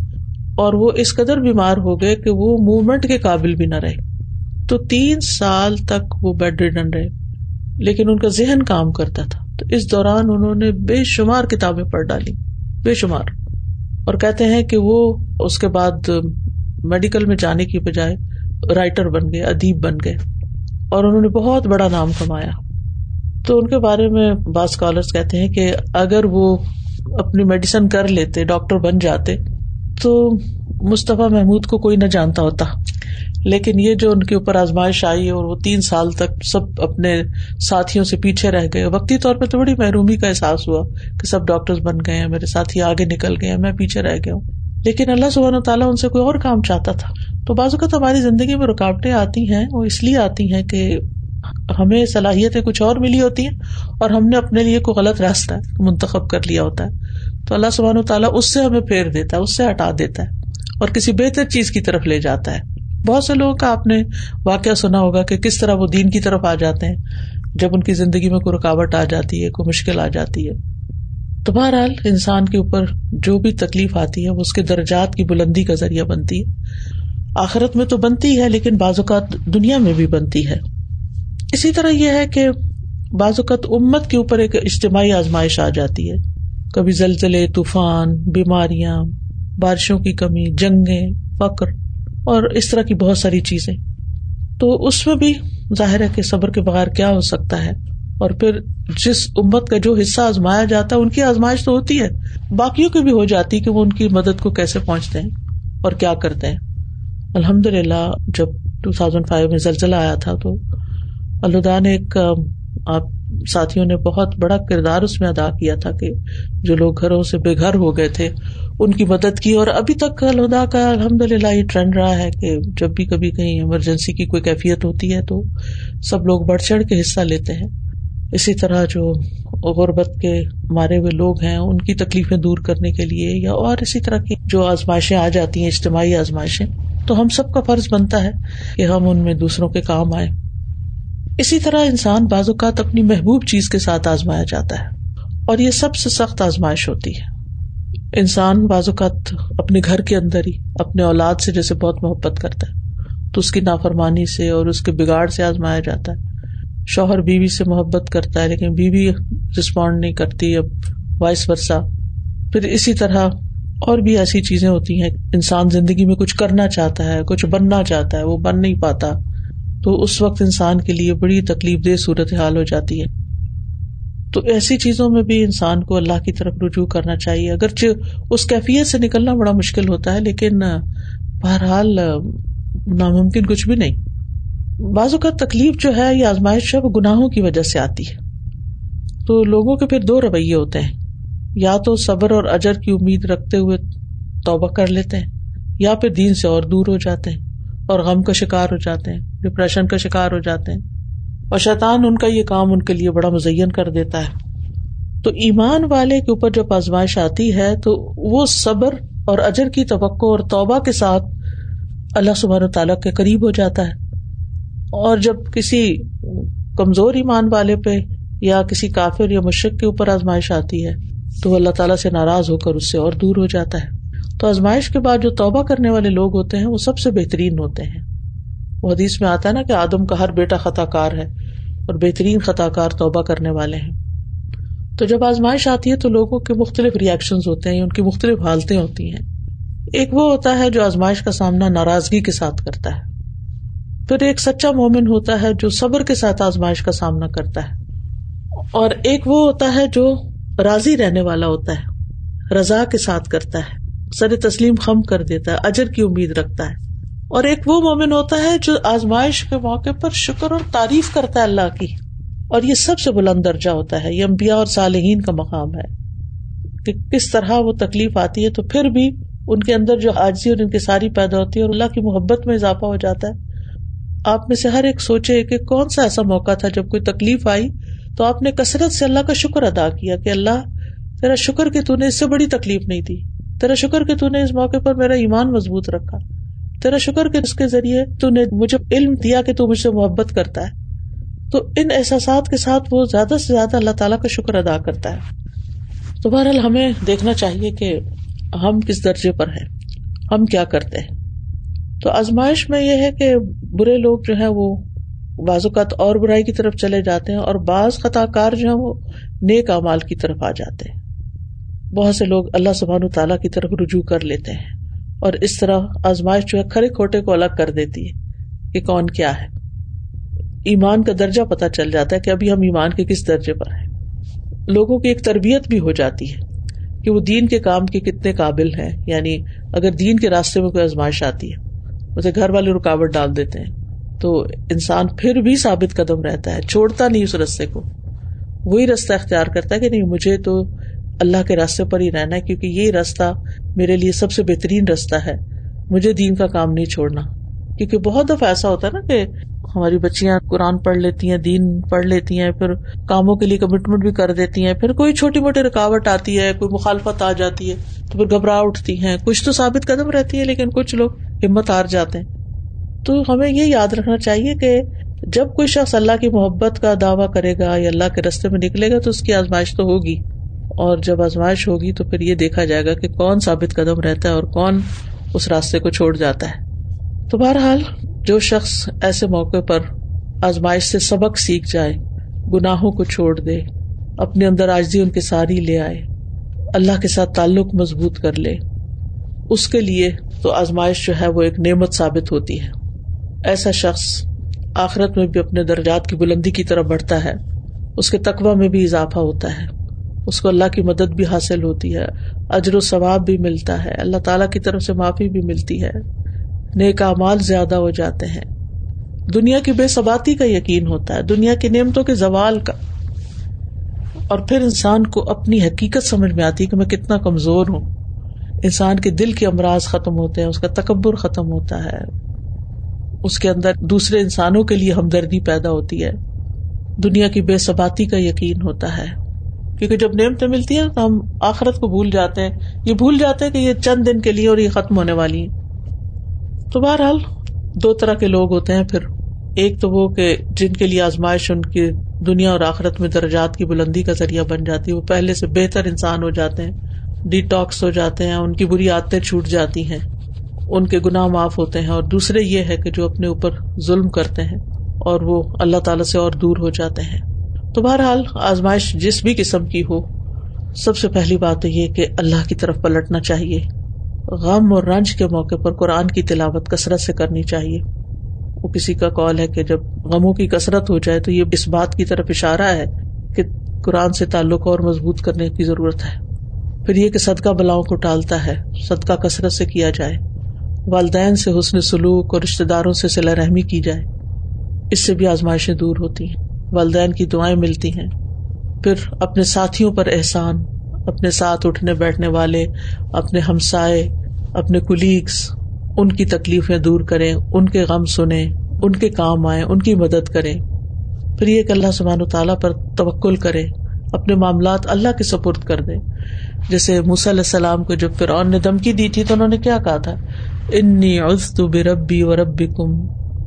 اور وہ اس قدر بیمار ہو گئے کہ وہ موومنٹ کے قابل بھی نہ رہے۔ تو تین سال تک وہ بیڈ ریڈن رہے۔ لیکن ان کا ذہن کام کرتا تھا۔ تو اس دوران انہوں نے بے شمار کتابیں پڑھ ڈالی۔ بے شمار۔ اور کہتے ہیں کہ وہ اس کے بعد میڈیکل میں جانے کی بجائے رائٹر بن گئے، ادیب بن گئے۔ اور انہوں نے بہت بڑا نام کمایا۔ تو ان کے بارے میں بعض اسکالرس کہتے ہیں کہ اگر وہ اپنی میڈیسن کر لیتے ڈاکٹر بن جاتے، تو مصطفیٰ محمود کو کوئی نہ جانتا ہوتا۔ لیکن یہ جو ان کے اوپر آزمائش آئی اور وہ تین سال تک سب اپنے ساتھیوں سے پیچھے رہ گئے، وقتی طور پہ تو بڑی محرومی کا احساس ہوا کہ سب ڈاکٹر بن گئے ہیں، میرے ساتھی آگے نکل گئے ہیں، میں پیچھے رہ گیا ہوں۔ لیکن اللہ سبحانہ تعالیٰ ان سے کوئی اور کام چاہتا تھا۔ تو بازو کا تو ہماری زندگی میں رکاوٹیں آتی ہیں، وہ اس لیے آتی ہیں کہ ہمیں صلاحیتیں کچھ اور ملی ہوتی ہیں اور ہم نے اپنے لیے کوئی غلط راستہ منتخب کر لیا ہوتا ہے۔ تو اللہ سبحان و تعالیٰ اس سے ہمیں پھیر دیتا ہے، اس سے ہٹا دیتا ہے اور کسی بہتر چیز کی طرف لے جاتا ہے۔ بہت سے لوگوں کا آپ نے واقعہ سنا ہوگا کہ کس طرح وہ دین کی طرف آ جاتے ہیں۔ جب ان کی زندگی میں کوئی رکاوٹ آ جاتی ہے، کوئی مشکل آ جاتی ہے۔ تو بہرحال انسان کے اوپر جو بھی تکلیف آتی ہے، وہ اس کے درجات کی بلندی کا ذریعہ بنتی ہے۔ آخرت میں تو بنتی ہے، لیکن بعض اوقات دنیا میں بھی بنتی ہے۔ اسی طرح یہ ہے کہ بعض اوقات امت کے اوپر ایک اجتماعی آزمائش آ جاتی ہے۔ کبھی زلزلے، طوفان، بیماریاں، بارشوں کی کمی، جنگیں، فقر۔ اور اس طرح کی بہت ساری چیزیں۔ تو اس میں بھی ظاہر ہے کہ صبر کے بغیر کیا ہو سکتا ہے۔ اور پھر جس امت کا جو حصہ آزمایا جاتا ہے، ان کی آزمائش تو ہوتی ہے۔ باقیوں کی بھی ہو جاتی کہ وہ ان کی مدد کو کیسے پہنچتے ہیں اور کیا کرتے ہیں۔ الحمد للہ جب ٹو تھاؤزینڈ فائیو میں زلزلہ آیا تھا تو اللہ نے ایک آپ ساتھیوں نے بہت بڑا کردار اس میں ادا کیا تھا کہ جو لوگ گھروں سے بے گھر ہو گئے تھے، ان کی مدد کی اور ابھی تک الدا کا الحمد للہ یہ ٹرینڈ رہا ہے کہ جب بھی کبھی کہیں ایمرجنسی کی کوئی کیفیت ہوتی ہے تو سب لوگ بڑھ چڑھ کے حصہ لیتے ہیں۔ اسی طرح جو غربت کے مارے ہوئے لوگ ہیں، ان کی تکلیفیں دور کرنے کے لیے یا اور اسی طرح کی جو آزمائشیں آ جاتی ہیں، اجتماعی آزمائشیں، تو ہم سب کا فرض بنتا ہے کہ ہم ان میں دوسروں کے کام آئے اسی طرح انسان بعض اوقات اپنی محبوب چیز کے ساتھ آزمایا جاتا ہے اور یہ سب سے سخت آزمائش ہوتی ہے۔ انسان بعض اوقات اپنے گھر کے اندر ہی اپنے اولاد سے جیسے بہت محبت کرتا ہے، تو اس کی نافرمانی سے اور اس کے بگاڑ سے آزمایا جاتا ہے۔ شوہر بیوی سے محبت کرتا ہے لیکن بیوی رسپونڈ نہیں کرتی، اب وائس ورسا پھر اسی طرح اور بھی ایسی چیزیں ہوتی ہیں، انسان زندگی میں کچھ کرنا چاہتا ہے، کچھ بننا چاہتا ہے، وہ بن نہیں پاتا۔ تو اس وقت انسان کے لیے بڑی تکلیف دہ صورت حال ہو جاتی ہے۔ تو ایسی چیزوں میں بھی انسان کو اللہ کی طرف رجوع کرنا چاہیے۔ اگرچہ اس کیفیت سے نکلنا بڑا مشکل ہوتا ہے، لیکن بہرحال ناممکن کچھ بھی نہیں۔ بعض اوقات تکلیف جو ہے یہ آزمائش ہے، وہ گناہوں کی وجہ سے آتی ہے۔ تو لوگوں کے پھر دو رویے ہوتے ہیں۔ یا تو صبر اور اجر کی امید رکھتے ہوئے توبہ کر لیتے ہیں، یا پھر دین سے اور دور ہو جاتے ہیں۔ اور غم کا شکار ہو جاتے ہیں ڈپریشن کا شکار ہو جاتے ہیں۔ اور شیطان ان کا یہ کام ان کے لیے بڑا مزین کر دیتا ہے۔ تو ایمان والے کے اوپر جب آزمائش آتی ہے، تو وہ صبر اور اجر کی توقع اور توبہ کے ساتھ اللہ سبحانہ تعالیٰ کے قریب ہو جاتا ہے۔ اور جب کسی کمزور ایمان والے پہ یا کسی کافر یا مشرق کے اوپر آزمائش آتی ہے، تو وہ اللہ تعالیٰ سے ناراض ہو کر اس سے اور دور ہو جاتا ہے۔ تو آزمائش کے بعد جو توبہ کرنے والے لوگ ہوتے ہیں وہ سب سے بہترین ہوتے ہیں۔ وہ حدیث میں آتا ہے نا کہ آدم کا ہر بیٹا خطا کار ہے اور بہترین خطا کار توبہ کرنے والے ہیں۔ تو جب آزمائش آتی ہے تو لوگوں کے مختلف ریئیکشن ہوتے ہیں، ان کی مختلف حالتیں ہوتی ہیں۔ ایک وہ ہوتا ہے جو آزمائش کا سامنا ناراضگی کے ساتھ کرتا ہے۔ پھر ایک سچا مومن ہوتا ہے جو صبر کے ساتھ آزمائش کا سامنا کرتا ہے۔ اور ایک وہ ہوتا ہے جو راضی رہنے والا ہوتا ہے، رضا کے ساتھ کرتا ہے۔ سر تسلیم خم کر دیتا ہے، اجر کی امید رکھتا ہے۔ اور ایک وہ مومن ہوتا ہے جو آزمائش کے موقع پر شکر اور تعریف کرتا ہے اللہ کی۔ اور یہ سب سے بلند درجہ ہوتا ہے۔ یہ امبیا اور صالحین کا مقام ہے۔ کہ کس طرح وہ تکلیف آتی ہے، تو پھر بھی ان کے اندر جو حاضی اور ان کی ساری پیدا ہوتی ہے اور اللہ کی محبت میں اضافہ ہو جاتا ہے۔ آپ میں سے ہر ایک سوچے کہ کون سا ایسا موقع تھا جب کوئی تکلیف آئی، تو آپ نے کثرت سے اللہ کا شکر ادا کیا کہ اللہ، تیرا شکر کہ تو نے اس سے بڑی تکلیف نہیں دی۔ تیرا شکر کہ تو نے اس موقع پر میرا ایمان مضبوط رکھا۔ تیرا شکر کہ اس کے ذریعے تو نے مجھے علم دیا کہ تو مجھ سے محبت کرتا ہے۔ تو ان احساسات کے ساتھ وہ زیادہ سے زیادہ اللہ تعالیٰ کا شکر ادا کرتا ہے۔ تو بہرحال ہمیں دیکھنا چاہیے کہ ہم کس درجے پر ہیں۔ ہم کیا کرتے ہیں۔ تو آزمائش میں یہ ہے کہ برے لوگ جو ہے وہ بعض اوقات اور برائی کی طرف چلے جاتے ہیں اور بعض خطا کار جو ہے وہ نیک امال کی طرف آ جاتے ہیں۔ بہت سے لوگ اللہ سبحان تعالیٰ کی طرف رجوع کر لیتے ہیں اور اس طرح آزمائش جو ہے کھڑے کھوٹے کو الگ کر دیتی ہے کہ کون کیا ہے۔ ایمان کا درجہ پتہ چل جاتا ہے کہ ابھی ہم ایمان کے کس درجے پر ہیں۔ لوگوں کی ایک تربیت بھی ہو جاتی ہے کہ وہ دین کے کام کے کتنے قابل ہیں۔ یعنی اگر دین کے راستے میں کوئی آزمائش آتی ہے، اسے گھر والے رکاوٹ ڈال دیتے ہیں، تو انسان پھر بھی ثابت قدم رہتا ہے، چھوڑتا نہیں اس رستے کو۔ وہی راستہ اختیار کرتا ہے کہ نہیں، مجھے تو اللہ کے راستے پر ہی رہنا ہے، کیونکہ یہ راستہ میرے لیے سب سے بہترین راستہ ہے۔ مجھے دین کا کام نہیں چھوڑنا۔ کیونکہ بہت دفعہ ایسا ہوتا ہے نا کہ ہماری بچیاں قرآن پڑھ لیتی ہیں، دین پڑھ لیتی ہیں، پھر کاموں کے لیے کمٹمنٹ بھی کر دیتی ہیں، پھر کوئی چھوٹی موٹی رکاوٹ آتی ہے، کوئی مخالفت آ جاتی ہے، تو پھر گھبراہ اٹھتی ہیں۔ کچھ تو ثابت قدم رہتی ہے، لیکن کچھ لوگ ہمت ہار جاتے ہیں۔ تو ہمیں یہ یاد رکھنا چاہیے کہ جب کوئی شخص اللہ کی محبت کا دعوی کرے گا یا اللہ کے رستے میں نکلے گا، تو اس کی آزمائش تو ہوگی۔ اور جب آزمائش ہوگی تو پھر یہ دیکھا جائے گا کہ کون ثابت قدم رہتا ہے اور کون اس راستے کو چھوڑ جاتا ہے۔ تو بہرحال جو شخص ایسے موقع پر آزمائش سے سبق سیکھ جائے، گناہوں کو چھوڑ دے، اپنے اندر آجزی ان کے ساری لے آئے، اللہ کے ساتھ تعلق مضبوط کر لے، اس کے لیے تو آزمائش جو ہے وہ ایک نعمت ثابت ہوتی ہے۔ ایسا شخص آخرت میں بھی اپنے درجات کی بلندی کی طرف بڑھتا ہے، اس کے تقوی میں بھی اضافہ ہوتا ہے۔ اس کو اللہ کی مدد بھی حاصل ہوتی ہے، اجر و ثواب بھی ملتا ہے، اللہ تعالیٰ کی طرف سے معافی بھی ملتی ہے۔ نیک مال زیادہ ہو جاتے ہیں۔ دنیا کی بے ثباتی کا یقین ہوتا ہے، دنیا کی نعمتوں کے زوال کا۔ اور پھر انسان کو اپنی حقیقت سمجھ میں آتی ہے کہ میں کتنا کمزور ہوں۔ انسان کے دل کے امراض ختم ہوتے ہیں، اس کا تکبر ختم ہوتا ہے۔ اس کے اندر دوسرے انسانوں کے لیے ہمدردی پیدا ہوتی ہے۔ دنیا کی بے ثباتی کا یقین ہوتا ہے۔ کیونکہ جب نعمتیں ملتی ہیں تو ہم آخرت کو بھول جاتے ہیں۔ یہ بھول جاتے ہیں کہ یہ چند دن کے لیے اور یہ ختم ہونے والی ہیں۔ تو بہرحال دو طرح کے لوگ ہوتے ہیں۔ پھر ایک تو وہ کہ جن کے لیے آزمائش ان کی دنیا اور آخرت میں درجات کی بلندی کا ذریعہ بن جاتی ہے۔ وہ پہلے سے بہتر انسان ہو جاتے ہیں ڈی ٹاکس ہو جاتے ہیں، ان کی بری عادتیں چھوٹ جاتی ہیں، ان کے گناہ معاف ہوتے ہیں۔ اور دوسرے یہ ہے کہ جو اپنے اوپر ظلم کرتے ہیں اور وہ اللہ تعالی سے اور دور ہو جاتے ہیں۔ تو بہرحال آزمائش جس بھی قسم کی ہو، سب سے پہلی بات یہ کہ اللہ کی طرف پلٹنا چاہیے۔ غم اور رنج کے موقع پر قرآن کی تلاوت کثرت سے کرنی چاہیے۔ وہ کسی کا کال ہے کہ جب غموں کی کثرت ہو جائے تو یہ اس بات کی طرف اشارہ ہے کہ قرآن سے تعلق اور مضبوط کرنے کی ضرورت ہے۔ پھر یہ کہ صدقہ بلاؤں کو ٹالتا ہے، صدقہ کثرت سے کیا جائے۔ والدین سے حسن سلوک اور رشتے داروں سے صلاح رحمی کی جائے۔ اس سے بھی آزمائشیں دور ہوتی ہیں۔ والدین کی دعائیں ملتی ہیں۔ پھر اپنے ساتھیوں پر احسان، اپنے ساتھ اٹھنے بیٹھنے والے، اپنے ہمسائے، اپنے کلیگس ان کی تکلیفیں دور کریں، ان کے غم سنیں، ان کے کام آئے ان کی مدد کریں۔ پھر یہ کہ اللہ سبحان و تعالیٰ پر توکل کرے، اپنے معاملات اللہ کے سپرد کر دے۔ جیسے موسی علیہ السلام کو جب فرعون نے دمکی دی تھی تو انہوں نے کیا کہا تھا؟ انی عزت بربی و ربی کم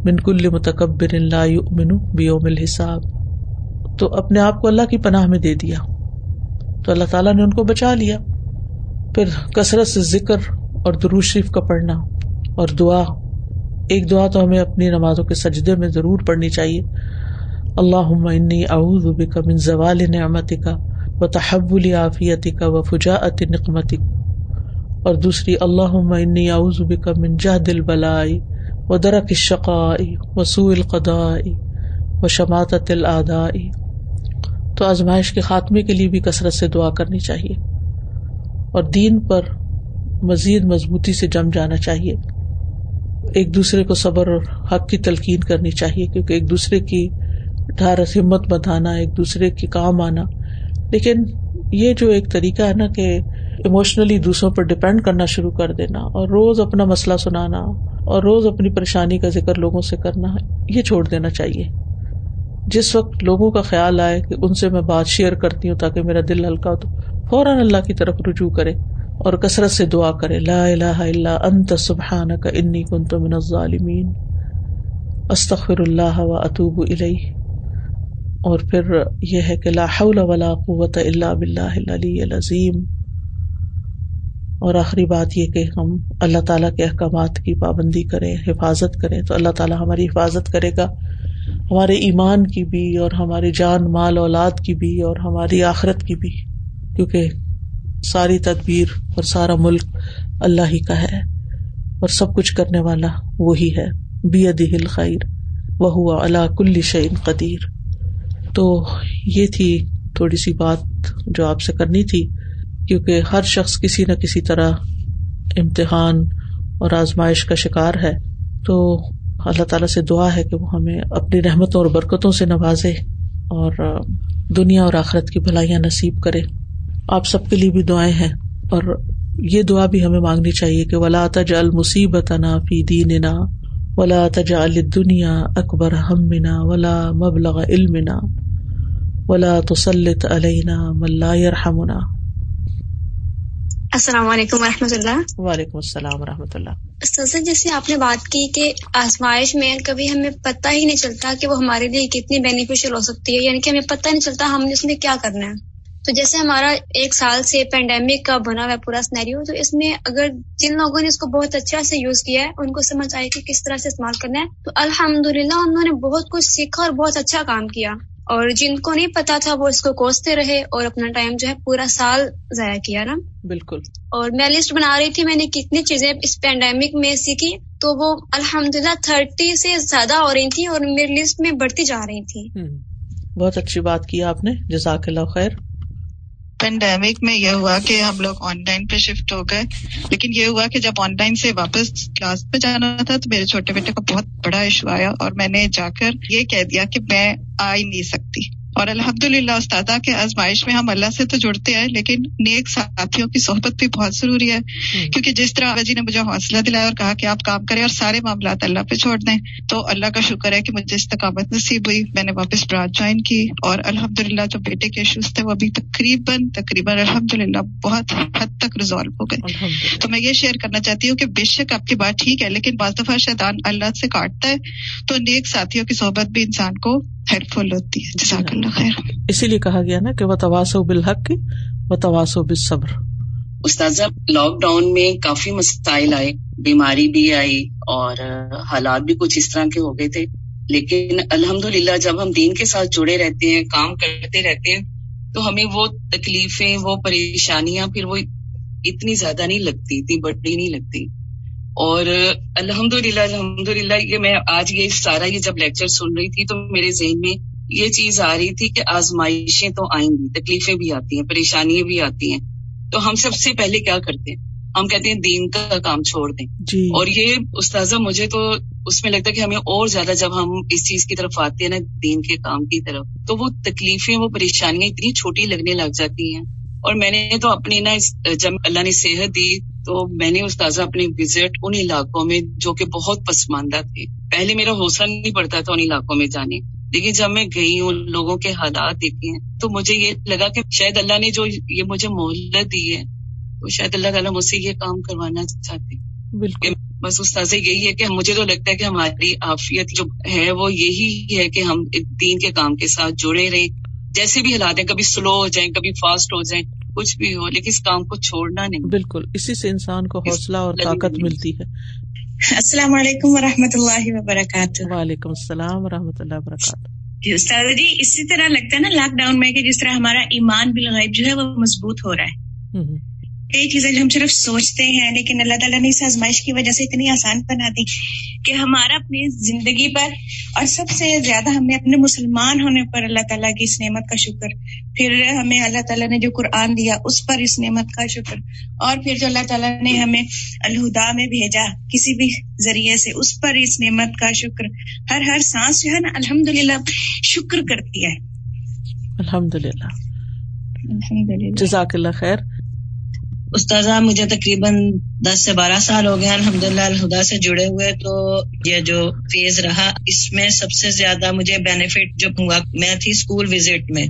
من کل متکبر لا یؤمن بیوم الحساب تو اپنے آپ کو اللہ کی پناہ میں دے دیا۔ تو اللہ تعالیٰ نے ان کو بچا لیا۔ پھر کثرت سے ذکر اور درو شریف کا پڑھنا اور دعا۔ ایک دعا تو ہمیں اپنی نمازوں کے سجدے میں ضرور پڑھنی چاہیے۔ اللہ انی اعوذ بک من زوال نعمتی کا و تحول عافیتی کا و فجاعت نقمتی اور دوسری اللہ انی اعوذ بک من جہد البلائی و درک الشقائی و سوء القضائی و شماتت الادائی تو آزمائش کے خاتمے کے لیے بھی کثرت سے دعا کرنی چاہیے اور دین پر مزید مضبوطی سے جم جانا چاہیے۔ ایک دوسرے کو صبر اور حق کی تلقین کرنی چاہیے کیونکہ ایک دوسرے کی ڈھارس ہمت بتانا ایک دوسرے کے کام آنا۔ لیکن یہ جو ایک طریقہ ہے نا کہ اموشنلی دوسروں پر ڈپینڈ کرنا شروع کر دینا اور روز اپنا مسئلہ سنانا اور روز اپنی پریشانی کا ذکر لوگوں سے کرنا، یہ چھوڑ دینا چاہیے۔ جس وقت لوگوں کا خیال آئے کہ ان سے میں بات شیئر کرتی ہوں تاکہ میرا دل ہلکا ہو، تو فوراً اللہ کی طرف رجوع کرے اور کثرت سے دعا کرے، لا الہ الا انت سبحانک انی کنت من الظالمین. استغفر اللہ و اتوب الیہ. اور پھر یہ ہے کہ لا حول ولا قوت الا باللہ العلی العظیم. اور آخری بات یہ کہ ہم اللہ تعالیٰ کے احکامات کی پابندی کریں، حفاظت کریں، تو اللہ تعالیٰ ہماری حفاظت کرے گا. ہمارے ایمان کی بھی اور ہماری جان، مال، اولاد کی بھی اور ہماری آخرت کی بھی، کیونکہ ساری تدبیر اور سارا ملک اللہ ہی کا ہے اور سب کچھ کرنے والا وہی ہے بی ادل خیر وہ اللہ کل شعین قدیر تو یہ تھی تھوڑی سی بات جو آپ سے کرنی تھی، کیونکہ ہر شخص کسی نہ کسی طرح امتحان اور آزمائش کا شکار ہے۔ تو اللہ تعالیٰ سے دعا ہے کہ وہ ہمیں اپنی رحمتوں اور برکتوں سے نوازے اور دنیا اور آخرت کی بھلائیاں نصیب کرے۔ آپ سب کے لیے بھی دعائیں ہیں اور یہ دعا بھی ہمیں مانگنی چاہیے کہ ولا تج المصیبت نا فی دینا ولا تج دنیا اکبر ہمنا ولا مبلغ علمنا ولا تسلط علینا ملا یرحمنا السلام علیکم و رحمۃ اللہ۔ وعلیکم السلام و رحمۃ اللہ۔ سر، جیسے آپ نے بات کی کہ آزمائش میں کبھی ہمیں پتہ ہی نہیں چلتا کہ وہ ہمارے لیے کتنی بینیفیشل ہو سکتی ہے یعنی کہ ہمیں پتہ نہیں چلتا ہم نے اس میں کیا کرنا ہے۔ تو جیسے ہمارا ایک سال سے پینڈیمک کا بنا ہوا ہے پورا سنیریو تو اس میں اگر جن لوگوں نے اس کو بہت اچھا سے یوز کیا ہے، ان کو سمجھ آئے کہ کس طرح سے استعمال کرنا ہے۔ تو الحمد للہ انہوں نے بہت کچھ سیکھا اور بہت اچھا کام کیا۔ اور جن کو نہیں پتا تھا وہ اس کو کوستے رہے اور اپنا ٹائم جو ہے پورا سال ضائع کیا نا؟ بالکل۔ اور میں لسٹ بنا رہی تھی میں نے کتنی چیزیں اس پینڈیمک میں سیکھی تو وہ الحمد للہ تھرٹی سے زیادہ ہو رہی تھی اور میری لسٹ میں بڑھتی جا رہی تھی بہت اچھی بات کی آپ نے جزاک اللہ خیر۔ پینڈیمک میں یہ ہوا کہ ہم لوگ آن لائن پہ شفٹ ہو گئے۔ لیکن یہ ہوا کہ جب آن لائن سے واپس کلاس پہ جانا تھا تو میرے چھوٹے بیٹے کو بہت بڑا ایشو آیا اور میں نے جا کر یہ کہہ دیا کہ میں آ ہی نہیں سکتی۔ اور الحمد للہ استاد کے آزمائش میں ہم اللہ سے تو جڑتے ہیں لیکن نیک ساتھیوں کی صحبت بھی بہت ضروری ہے۔ کیونکہ جس طرح جی نے مجھے حوصلہ دلایا اور کہا کہ آپ کام کریں اور سارے معاملات اللہ پہ چھوڑ دیں تو اللہ کا شکر ہے کہ مجھے استقامت نصیب ہوئی۔ میں نے واپس برانچ جوائن کی اور الحمد للہ جو بیٹے کے ایشوز تھے وہ ابھی تقریباً تقریباً الحمد للہ بہت حد تک ریزالو ہو گئے۔ تو میں یہ شیئر کرنا چاہتی ہوں کہ بے شک آپ کی بات ٹھیک ہے لیکن بعض دفعہ شیطان اللہ سے کاٹتا ہے تو نیک ساتھیوں کی صحبت بھی انسان کو ہیلپ فل ہوتی ہے۔ جزاک اللہ۔ خیر اسی لیے کہا گیا نا کہ وہ تواسو بالحق و تواسو بالصبر۔ استاذہ لاک ڈاؤن میں کافی مسائل آئے بیماری بھی آئی اور حالات بھی کچھ اس طرح کے ہو گئے تھے۔ لیکن الحمد للہ جب ہم دین کے ساتھ جڑے رہتے ہیں کام کرتے رہتے ہیں تو ہمیں وہ تکلیفیں وہ پریشانیاں پھر وہ اتنی زیادہ نہیں لگتی اتنی بڑی نہیں لگتی۔ اور الحمد للہ الحمد للہ یہ میں آج یہ سارا یہ جب لیکچر سن رہی تھی تو میرے ذہن میں یہ چیز آ رہی تھی کہ آزمائشیں تو آئیں گی تکلیفیں بھی آتی ہیں پریشانیاں بھی آتی ہیں۔ تو ہم سب سے پہلے کیا کرتے ہیں؟ ہم کہتے ہیں دین کا کام چھوڑ دیں۔ جی۔ اور یہ استاذہ مجھے تو اس میں لگتا ہے کہ ہمیں اور زیادہ جب ہم اس چیز کی طرف آتے ہیں نا دین کے کام کی طرف تو وہ تکلیفیں وہ پریشانیاں اتنی چھوٹی لگنے لگ جاتی ہیں۔ اور میں نے تو اپنی نا جب اللہ نے صحت دی تو میں نے استاذہ اپنی وزٹ ان علاقوں میں جو کہ بہت پسماندہ تھے۔ پہلے میرا حوصلہ نہیں پڑتا تھا ان علاقوں میں جانے۔ لیکن جب میں گئی ہوں لوگوں کے حالات دیکھے ہیں تو مجھے یہ لگا کہ شاید اللہ نے جو یہ مجھے مہلت دی ہے تو شاید اللہ تعالیٰ مجھ سے یہ کام کروانا چاہتے بالکل۔ بس استاذ یہی ہے کہ مجھے تو لگتا ہے کہ ہماری عافیت جو ہے وہ یہی ہے کہ ہم دین کے کام کے ساتھ جڑے رہیں۔ جیسے بھی حالات ہیں کبھی سلو ہو جائیں کبھی فاسٹ ہو جائیں کچھ بھی ہو لیکن اس کام کو چھوڑنا نہیں۔ بالکل۔ اسی سے انسان کو حوصلہ اور طاقت ملتی ہے۔ السلام علیکم و رحمۃ اللہ وبرکاتہ وعلیکم السلام و رحمۃ اللہ وبرکاتہ۔ جی استاد جی اسی طرح لگتا ہے نا لاک ڈاؤن میں کہ جس طرح ہمارا ایمان بالغیب جو ہے وہ مضبوط ہو رہا ہے۔ کئی چیزیں جو ہم صرف سوچتے ہیں لیکن اللہ تعالیٰ نے اس آزمائش کی وجہ سے اتنی آسان بنا دی کہ ہمارا اپنی زندگی پر اور سب سے زیادہ ہمیں اپنے مسلمان ہونے پر اللہ تعالیٰ کی اس نعمت کا شکر۔ پھر ہمیں اللہ تعالیٰ نے جو قرآن دیا اس پر اس نعمت کا شکر۔ اور پھر جو اللہ تعالیٰ نے ہمیں الہدا میں بھیجا کسی بھی ذریعے سے اس پر اس نعمت کا شکر۔ ہر ہر سانس جو ہے نا الحمد للہ شکر کرتی ہے۔ الحمد للہ الحمد للہ جزاک اللہ خیر۔ استاذہ، مجھے تقریباً دس سے بارہ سال ہو گئے الحمد للہ الہدا سے جڑے ہوئے، تو یہ جو فیز رہا، اس میں سب سے زیادہ مجھے بینیفٹ جو ہوا، میں تھی اسکول وزٹ میں۔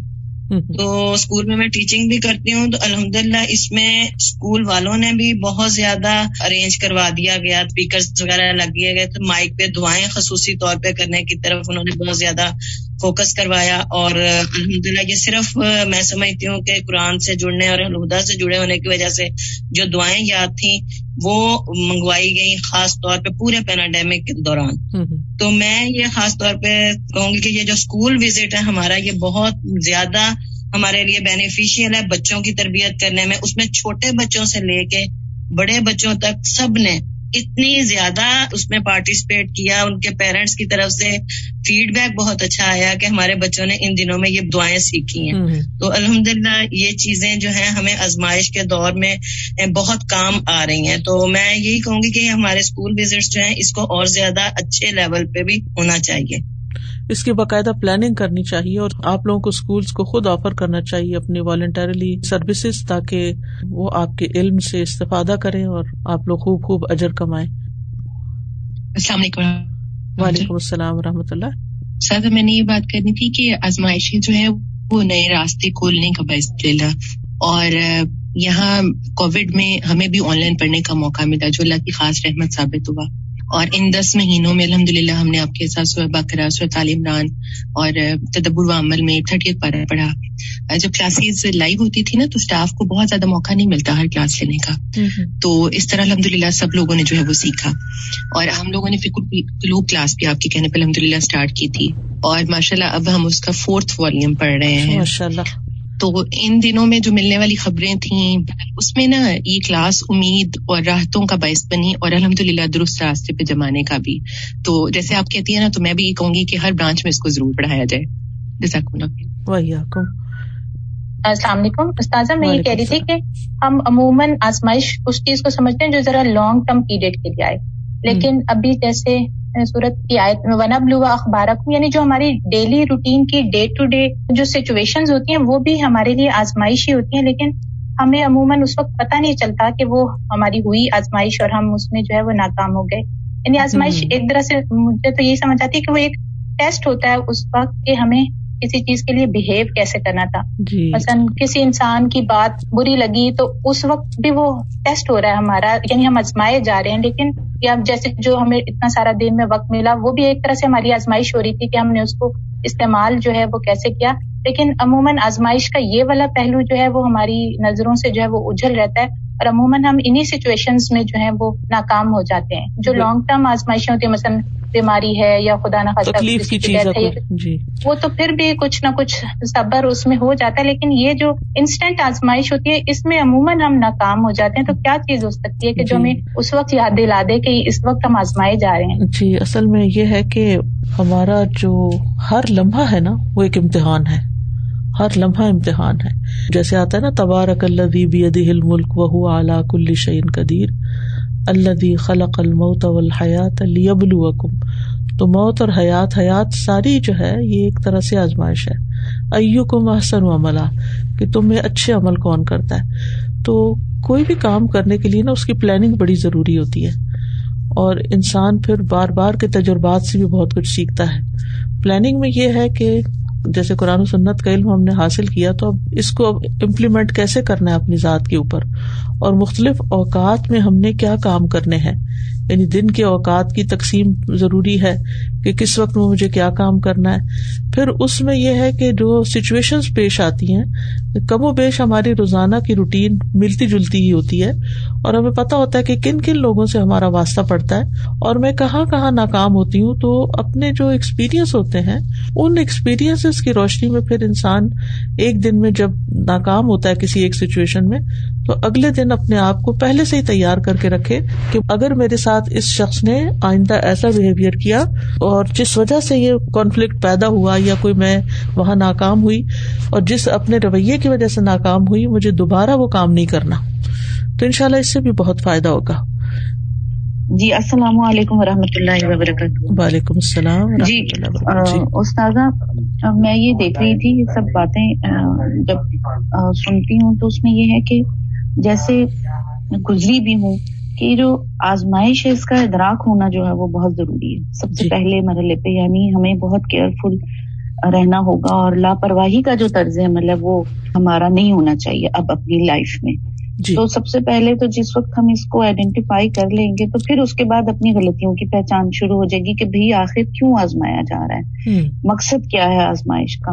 تو اسکول میں میں ٹیچنگ بھی کرتی ہوں تو الحمدللہ اس میں اسکول والوں نے بھی بہت زیادہ ارینج کروا دیا گیا اسپیکر وغیرہ لگ دیے گئے تو مائک پہ دعائیں خصوصی طور پہ کرنے کی طرف انہوں نے بہت زیادہ فوکس کروایا اور الحمدللہ یہ صرف میں سمجھتی ہوں کہ قرآن سے جڑنے اور الہدا سے جڑے ہونے کی وجہ سے جو دعائیں یاد تھیں وہ منگوائی گئی خاص طور پہ پورے پیناڈیمک کے دوران۔ تو میں یہ خاص طور پہ کہوں گی کہ یہ جو اسکول وزٹ ہے ہمارا یہ بہت زیادہ ہمارے لیے بینیفیشیل ہے بچوں کی تربیت کرنے میں۔ اس میں چھوٹے بچوں سے لے کے بڑے بچوں تک سب نے اتنی زیادہ اس میں پارٹیسپیٹ کیا ان کے پیرنٹس کی طرف سے فیڈ بیک بہت اچھا آیا کہ ہمارے بچوں نے ان دنوں میں یہ دعائیں سیکھی ہیں۔ تو الحمد یہ چیزیں جو ہیں ہمیں آزمائش کے دور میں بہت کام آ رہی ہیں۔ تو میں یہی کہوں گی کہ ہمارے اسکول وزٹس جو ہیں اس کو اور زیادہ اچھے لیول پہ بھی ہونا چاہیے۔ اس کی باقاعدہ پلاننگ کرنی چاہیے اور آپ لوگوں کو اسکولس کو خود آفر کرنا چاہیے اپنی والنٹریلی سروسز تاکہ وہ آپ کے علم سے استفادہ کریں اور آپ لوگ خوب خوب اجر کمائیں۔ السلام علیکم وعلیکم السلام و رحمۃ اللہ۔ سر میں نے یہ بات کرنی تھی کہ آزمائشیں جو ہے وہ نئے راستے کھولنے کا باعث چلا اور یہاں کووڈ میں ہمیں بھی آن لائن پڑھنے کا موقع ملا جو اللہ کی خاص رحمت ثابت ہوا۔ اور ان دس مہینوں میں الحمد للہ ہم نے آپ کے ساتھ سورہ بکرا سورہ تعلیم ران اور تدبر و عمل میں تھرٹی پارا پڑھا جب کلاسز لائیو ہوتی تھی نا تو اسٹاف کو بہت زیادہ موقع نہیں ملتا ہر کلاس لینے کا۔ تو اس طرح الحمد للہ سب لوگوں نے جو ہے وہ سیکھا۔ اور ہم لوگوں نے فکر کلاس بھی آپ کے کہنے پہ الحمد للہ اسٹارٹ کی تھی۔ اور ماشاء اللہ اب ہم اس کا فورتھ والیوم پڑھ رہے ہیں۔ تو ان دنوں میں جو ملنے والی خبریں تھیں اس میں نا یہ کلاس امید اور راحتوں کا باعث بنی اور الحمد للہ درست راستے پہ جمانے کا بھی۔ تو جیسے آپ کہتی ہیں نا تو میں بھی یہ کہوں گی کہ ہر برانچ میں اس کو ضرور پڑھایا جائے۔ جیسا السلام علیکم۔ استاذہ میں یہ کہہ رہی تھی کہ ہم عموماً آزمائش اس چیز کو سمجھتے ہیں جو ذرا لانگ ٹرم پیریڈ کے لیے آئے۔ لیکن ابھی جیسے صورت کی آیت ونب لوا اخبارک یعنی جو ہماری ڈیلی روٹین کی ڈے ٹو ڈے جو سچویشن ہوتی ہیں وہ بھی ہمارے لیے آزمائش ہی ہوتی ہیں لیکن ہمیں عموماً اس وقت پتہ نہیں چلتا کہ وہ ہماری ہوئی آزمائش اور ہم اس میں جو ہے وہ ناکام ہو گئے۔ یعنی آزمائش ایک طرح سے مجھے تو یہی سمجھ آتی ہے کہ وہ ایک ٹیسٹ ہوتا ہے اس وقت کہ ہمیں کسی چیز کے لیے بہیو کیسے کرنا تھا؟ جی۔ مثلاً کسی انسان کی بات بری لگی تو اس وقت بھی وہ ٹیسٹ ہو رہا ہے ہمارا یعنی ہم آزمائے جا رہے ہیں لیکن یا جیسے جو ہمیں اتنا سارا دن میں وقت ملا وہ بھی ایک طرح سے ہماری آزمائش ہو رہی تھی کہ ہم نے اس کو استعمال جو ہے وہ کیسے کیا۔ لیکن عموماً آزمائش کا یہ والا پہلو جو ہے وہ ہماری نظروں سے جو ہے وہ اجھل رہتا ہے اور عموماً ہم انہیں سچویشن میں جو ہے وہ ناکام ہو جاتے ہیں۔ جو لانگ ٹرم آزمائشیں ہوتی ہیں مثلاً بیماری ہے یا خدا نہ جی۔ وہ تو پھر بھی کچھ نہ کچھ صبر اس میں ہو جاتا ہے لیکن یہ جو انسٹنٹ آزمائش ہوتی ہے اس میں عموماً ہم ناکام ہو جاتے ہیں تو کیا چیز ہو سکتی ہے کہ جو جی۔ ہمیں اس وقت یاد دلا دے کہ اس وقت ہم آزمائے جا رہے ہیں؟ جی اصل میں یہ ہے کہ ہمارا جو ہر لمحہ ہے نا وہ ایک امتحان ہے۔ ہر لمحہ امتحان ہے۔ جیسے آتا ہے نا تبارک اللہ ملک وہ اعلیٰ کل شعین قدیر۔ اللہ خلق الموت والحیات لیبلوکم۔ تو موت اور حیات حیات ساری جو ہے، یہ ایک طرح سے آزمائش ہے۔ ایو کو محسن و عملہ کہ تمہیں اچھے عمل کون کرتا ہے۔ تو کوئی بھی کام کرنے کے لیے نا، اس کی پلاننگ بڑی ضروری ہوتی ہے۔ اور انسان پھر بار بار کے تجربات سے بھی بہت کچھ سیکھتا ہے۔ پلاننگ میں یہ ہے کہ جیسے قرآن و سنت کا علم ہم نے حاصل کیا، تو اب اس کو اب امپلیمنٹ کیسے کرنا ہے اپنی ذات کے اوپر؟ اور مختلف اوقات میں ہم نے کیا کام کرنے ہیں؟ یعنی دن کے اوقات کی تقسیم ضروری ہے کہ کس وقت میں مجھے کیا کام کرنا ہے۔ پھر اس میں یہ ہے کہ جو سچویشن پیش آتی ہیں، کم و بیش ہماری روزانہ کی روٹین ملتی جلتی ہی ہوتی ہے۔ اور ہمیں پتا ہوتا ہے کہ کن کن لوگوں سے ہمارا واسطہ پڑتا ہے۔ اور میں کہاں کہاں ناکام ہوتی ہوں تو اپنے جو ایکسپیرئنس ہوتے ہیں، ان ایکسپیرئنس کی روشنی میں پھر انسان ایک دن میں جب ناکام ہوتا ہے کسی ایک سچویشن میں، تو اگلے دن اپنے آپ کو پہلے سے ہی تیار کر کے رکھے کہ اگر میرے ساتھ اس شخص نے آئندہ ایسا بہیویئر کیا اور جس وجہ سے یہ کانفلکٹ پیدا ہوا یا کوئی میں وہاں ناکام ہوئی اور جس اپنے رویے کی وجہ سے ناکام ہوئی مجھے دوبارہ وہ کام نہیں کرنا۔ تو ان شاء اللہ اس سے بھی بہت فائدہ ہوگا۔ جی السلام علیکم و رحمۃ اللہ وبرکاتہ۔ وعلیکم السلام جی, جی۔ استاذہ میں یہ دیکھ رہی تھی یہ سب باتیں جب سنتی ہوں تو اس میں یہ ہے کہ جیسے گزری بھی ہوں کہ جو آزمائش ہے اس کا ادراک ہونا جو ہے وہ بہت ضروری ہے۔ سب سے جی۔ پہلے مرحلے پہ یعنی ہمیں بہت کیئرفل رہنا ہوگا اور لاپرواہی کا جو طرز ہے وہ ہمارا نہیں ہونا چاہیے اب اپنی لائف میں۔ جی. تو سب سے پہلے تو جس وقت ہم اس کو آئیڈینٹیفائی کر لیں گے تو پھر اس کے بعد اپنی غلطیوں کی پہچان شروع ہو جائے گی کہ بھائی آخر کیوں آزمایا جا رہا ہے۔ مقصد کیا ہے آزمائش کا؟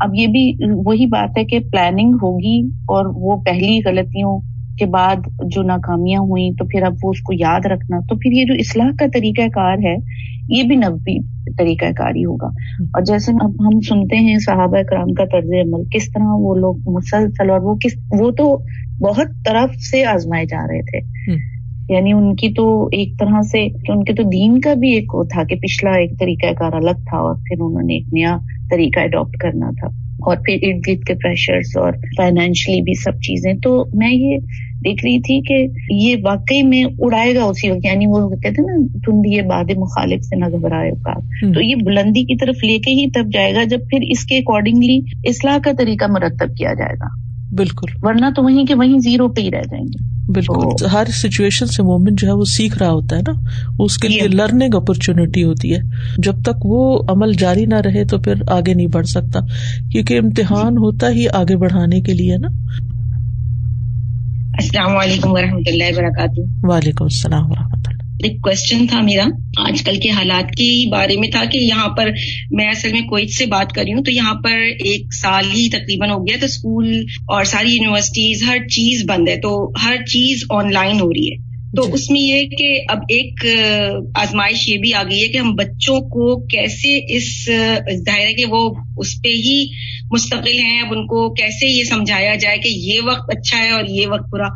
اب یہ بھی وہی بات ہے کہ پلاننگ ہوگی اور وہ پہلی غلطیوں کے بعد جو ناکامیاں ہوئی تو پھر اب وہ اس کو یاد رکھنا۔ تو پھر یہ جو اصلاح کا طریقہ کار ہے یہ بھی نبی طریقہ کار ہی ہوگا۔ اور جیسے اب ہم سنتے ہیں صحابہ کرام کا طرز عمل کس طرح وہ لوگ مسلسل اور وہ کس وہ تو بہت طرف سے آزمائے جا رہے تھے۔ یعنی ان کی تو ایک طرح سے ان کے تو دین کا بھی ایک وہ تھا کہ پچھلا ایک طریقہ کار الگ تھا اور پھر انہوں نے ایک نیا طریقہ اڈاپٹ کرنا تھا۔ اور پھر ارد گرد کے پریشرس اور فائنینشلی بھی سب چیزیں۔ تو میں یہ دیکھ رہی تھی کہ یہ واقعی میں اڑائے گا اسی وقت یعنی وہ کہتے نا تم بھی یہ باد مخالف سے نہ گھبرائے کا تو یہ بلندی کی طرف لے کے ہی تب جائے گا جب پھر اس کے اکارڈنگلی اصلاح کا طریقہ مرتب کیا جائے گا۔ بالکل۔ ورنہ تو وہیں کے وہیں زیرو پہ ہی رہ جائیں گے۔ بالکل۔ ہر سچویشن سے مومنٹ جو ہے وہ سیکھ رہا ہوتا ہے نا۔ اس کے لیے لرننگ اپرچونیٹی ہوتی ہے۔ جب تک وہ عمل جاری نہ رہے تو پھر آگے نہیں بڑھ سکتا۔ کیونکہ امتحان ہوتا ہی آگے بڑھانے کے لیے نا۔ السلام علیکم و رحمۃ اللہ وبرکاتہ۔ وعلیکم السلام و رحمۃ اللہ۔ ایک کوشچن تھا میرا۔ آج کل کے حالات کے بارے میں تھا کہ یہاں پر میں اصل میں کوئٹ سے بات کر رہی ہوں تو یہاں پر ایک سال ہی تقریباً ہو گیا تو اسکول اور ساری یونیورسٹیز ہر چیز بند ہے تو ہر چیز آن لائن ہو رہی ہے۔ تو جی۔ اس میں یہ کہ اب ایک آزمائش یہ بھی آ گئی ہے کہ ہم بچوں کو کیسے اس ظاہر ہے کہ وہ اس پہ ہی مستقل ہیں۔ اب ان کو کیسے یہ سمجھایا جائے کہ یہ وقت اچھا ہے اور یہ وقت برا۔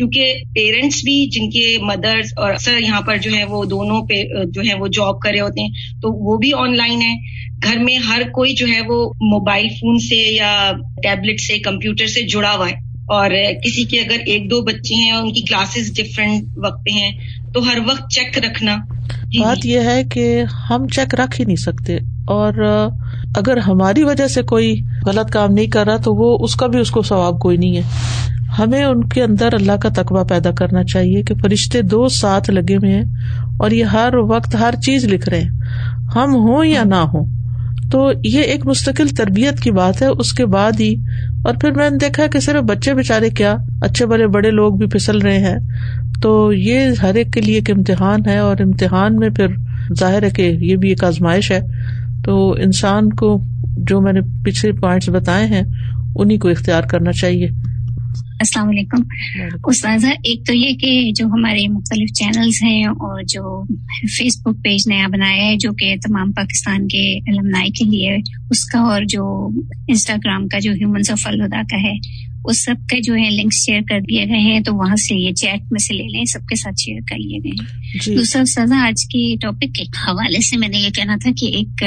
کیونکہ پیرنٹس بھی جن کے مدرس اور اکثر یہاں پر جو ہے وہ دونوں پہ، جو ہے وہ جاب کر رہے ہوتے ہیں، تو وہ بھی آن لائن ہے گھر میں ہر کوئی جو ہے وہ موبائل فون سے یا ٹیبلٹ سے کمپیوٹر سے جڑا ہوا ہے۔ اور کسی کے اگر ایک دو بچے ہیں ان کی کلاسز ڈفرینٹ وقت پہ ہیں، تو ہر وقت چیک رکھنا۔ جی، جی۔ بات یہ ہے کہ ہم چیک رکھ ہی نہیں سکتے اور اگر ہماری وجہ سے کوئی غلط کام نہیں کر رہا تو وہ اس کا بھی اس کو ثواب کوئی نہیں ہے۔ ہمیں ان کے اندر اللہ کا تقبہ پیدا کرنا چاہیے کہ فرشتے دو ساتھ لگے ہوئے ہیں اور یہ ہر وقت ہر چیز لکھ رہے ہیں۔ ہم ہوں یا نہ ہوں تو یہ ایک مستقل تربیت کی بات ہے، اس کے بعد ہی۔ اور پھر میں نے دیکھا کہ صرف بچے بےچارے کیا، اچھے بڑے بڑے لوگ بھی پھسل رہے ہیں۔ تو یہ ہر ایک کے لیے ایک امتحان ہے، اور امتحان میں پھر ظاہر ہے کہ یہ بھی ایک آزمائش ہے۔ تو انسان کو جو میں نے پچھلے پوائنٹس بتائے ہیں انہیں کو اختیار کرنا چاہیے۔ السلام علیکم۔ استاذہ ایک تو یہ کہ جو ہمارے مختلف چینلز ہیں اور جو فیس بک پیج نیا بنایا ہے جو کہ تمام پاکستان کے علمائی کے لیے اس کا اور جو انسٹاگرام کا جو ہیومن آف الدا کا ہے اس سب کے جو ہے لنک شیئر کر دیے گئے ہیں تو وہاں سے یہ چیٹ میں سے لے لیں سب کے ساتھ شیئر کر لیے گئے ہیں جی۔ دوسرا سزا آج کی ٹاپک کے حوالے سے میں نے یہ کہنا تھا کہ ایک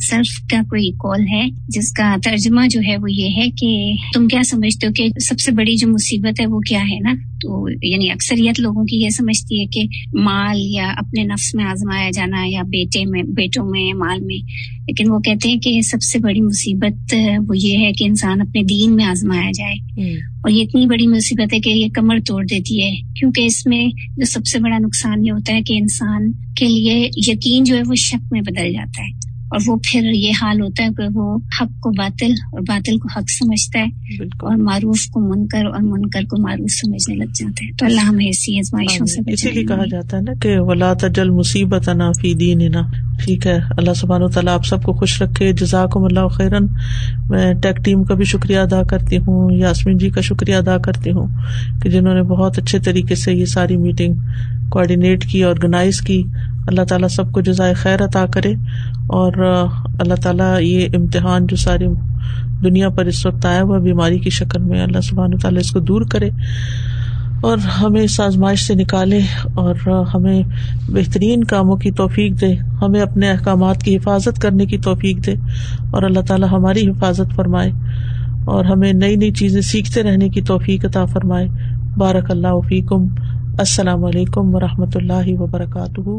سیلف کا کوئی کال ہے جس کا ترجمہ جو ہے وہ یہ ہے کہ تم کیا سمجھتے ہو کہ سب سے بڑی جو مصیبت ہے وہ کیا ہے نا تو یعنی اکثریت لوگوں کی یہ سمجھتی ہے کہ مال یا اپنے نفس میں آزمایا جانا یا بیٹے میں بیٹوں میں مال میں۔ لیکن وہ کہتے ہیں کہ سب سے بڑی مصیبت وہ یہ ہے کہ انسان اپنے دین میں آزمایا جائے۔ اور یہ اتنی بڑی مصیبت ہے کہ یہ کمر توڑ دیتی ہے۔ کیونکہ اس میں جو سب سے بڑا نقصان یہ ہوتا ہے کہ انسان کے لیے یقین جو ہے وہ شک میں بدل جاتا ہے۔ اور وہ پھر یہ حال ہوتا ہے کہ وہ حق کو باطل اور باطل کو حق سمجھتا ہے اور معروف کو منکر اور منکر کو معروف سمجھنے لگ جاتا ہے۔ تو اللہ ہمیں ایسی آزمائشوں سے اسی لیے کہا جاتا ہے نا کہ ولا تجل مصیبت نا فی دین ٹھیک ہے۔ اللہ سبحان و تعالیٰ آپ سب کو خوش رکھے۔ جزاک اللہ خیرن۔ میں ٹیک ٹیم کا بھی شکریہ ادا کرتی ہوں۔ یاسمین جی کا شکریہ ادا کرتی ہوں کہ جنہوں نے بہت اچھے طریقے سے یہ ساری میٹنگ کوآڈینیٹ کی آرگنائز کی۔ اللہ تعالیٰ سب کو جزائے خیر عطا کرے اور اللہ تعالیٰ یہ امتحان جو ساری دنیا پر اس وقت آیا ہوا بیماری کی شکل میں اللہ سبحان تعالیٰ اس کو دور کرے اور ہمیں اس آزمائش سے نکالے اور ہمیں بہترین کاموں کی توفیق دے ہمیں اپنے احکامات کی حفاظت کرنے کی توفیق دے اور اللہ تعالیٰ ہماری حفاظت فرمائے اور ہمیں نئی نئی چیزیں سیکھتے رہنے کی توفیق عطا فرمائے بارک اللہ فیکم السلام علیکم و رحمۃ اللہ وبرکاتہ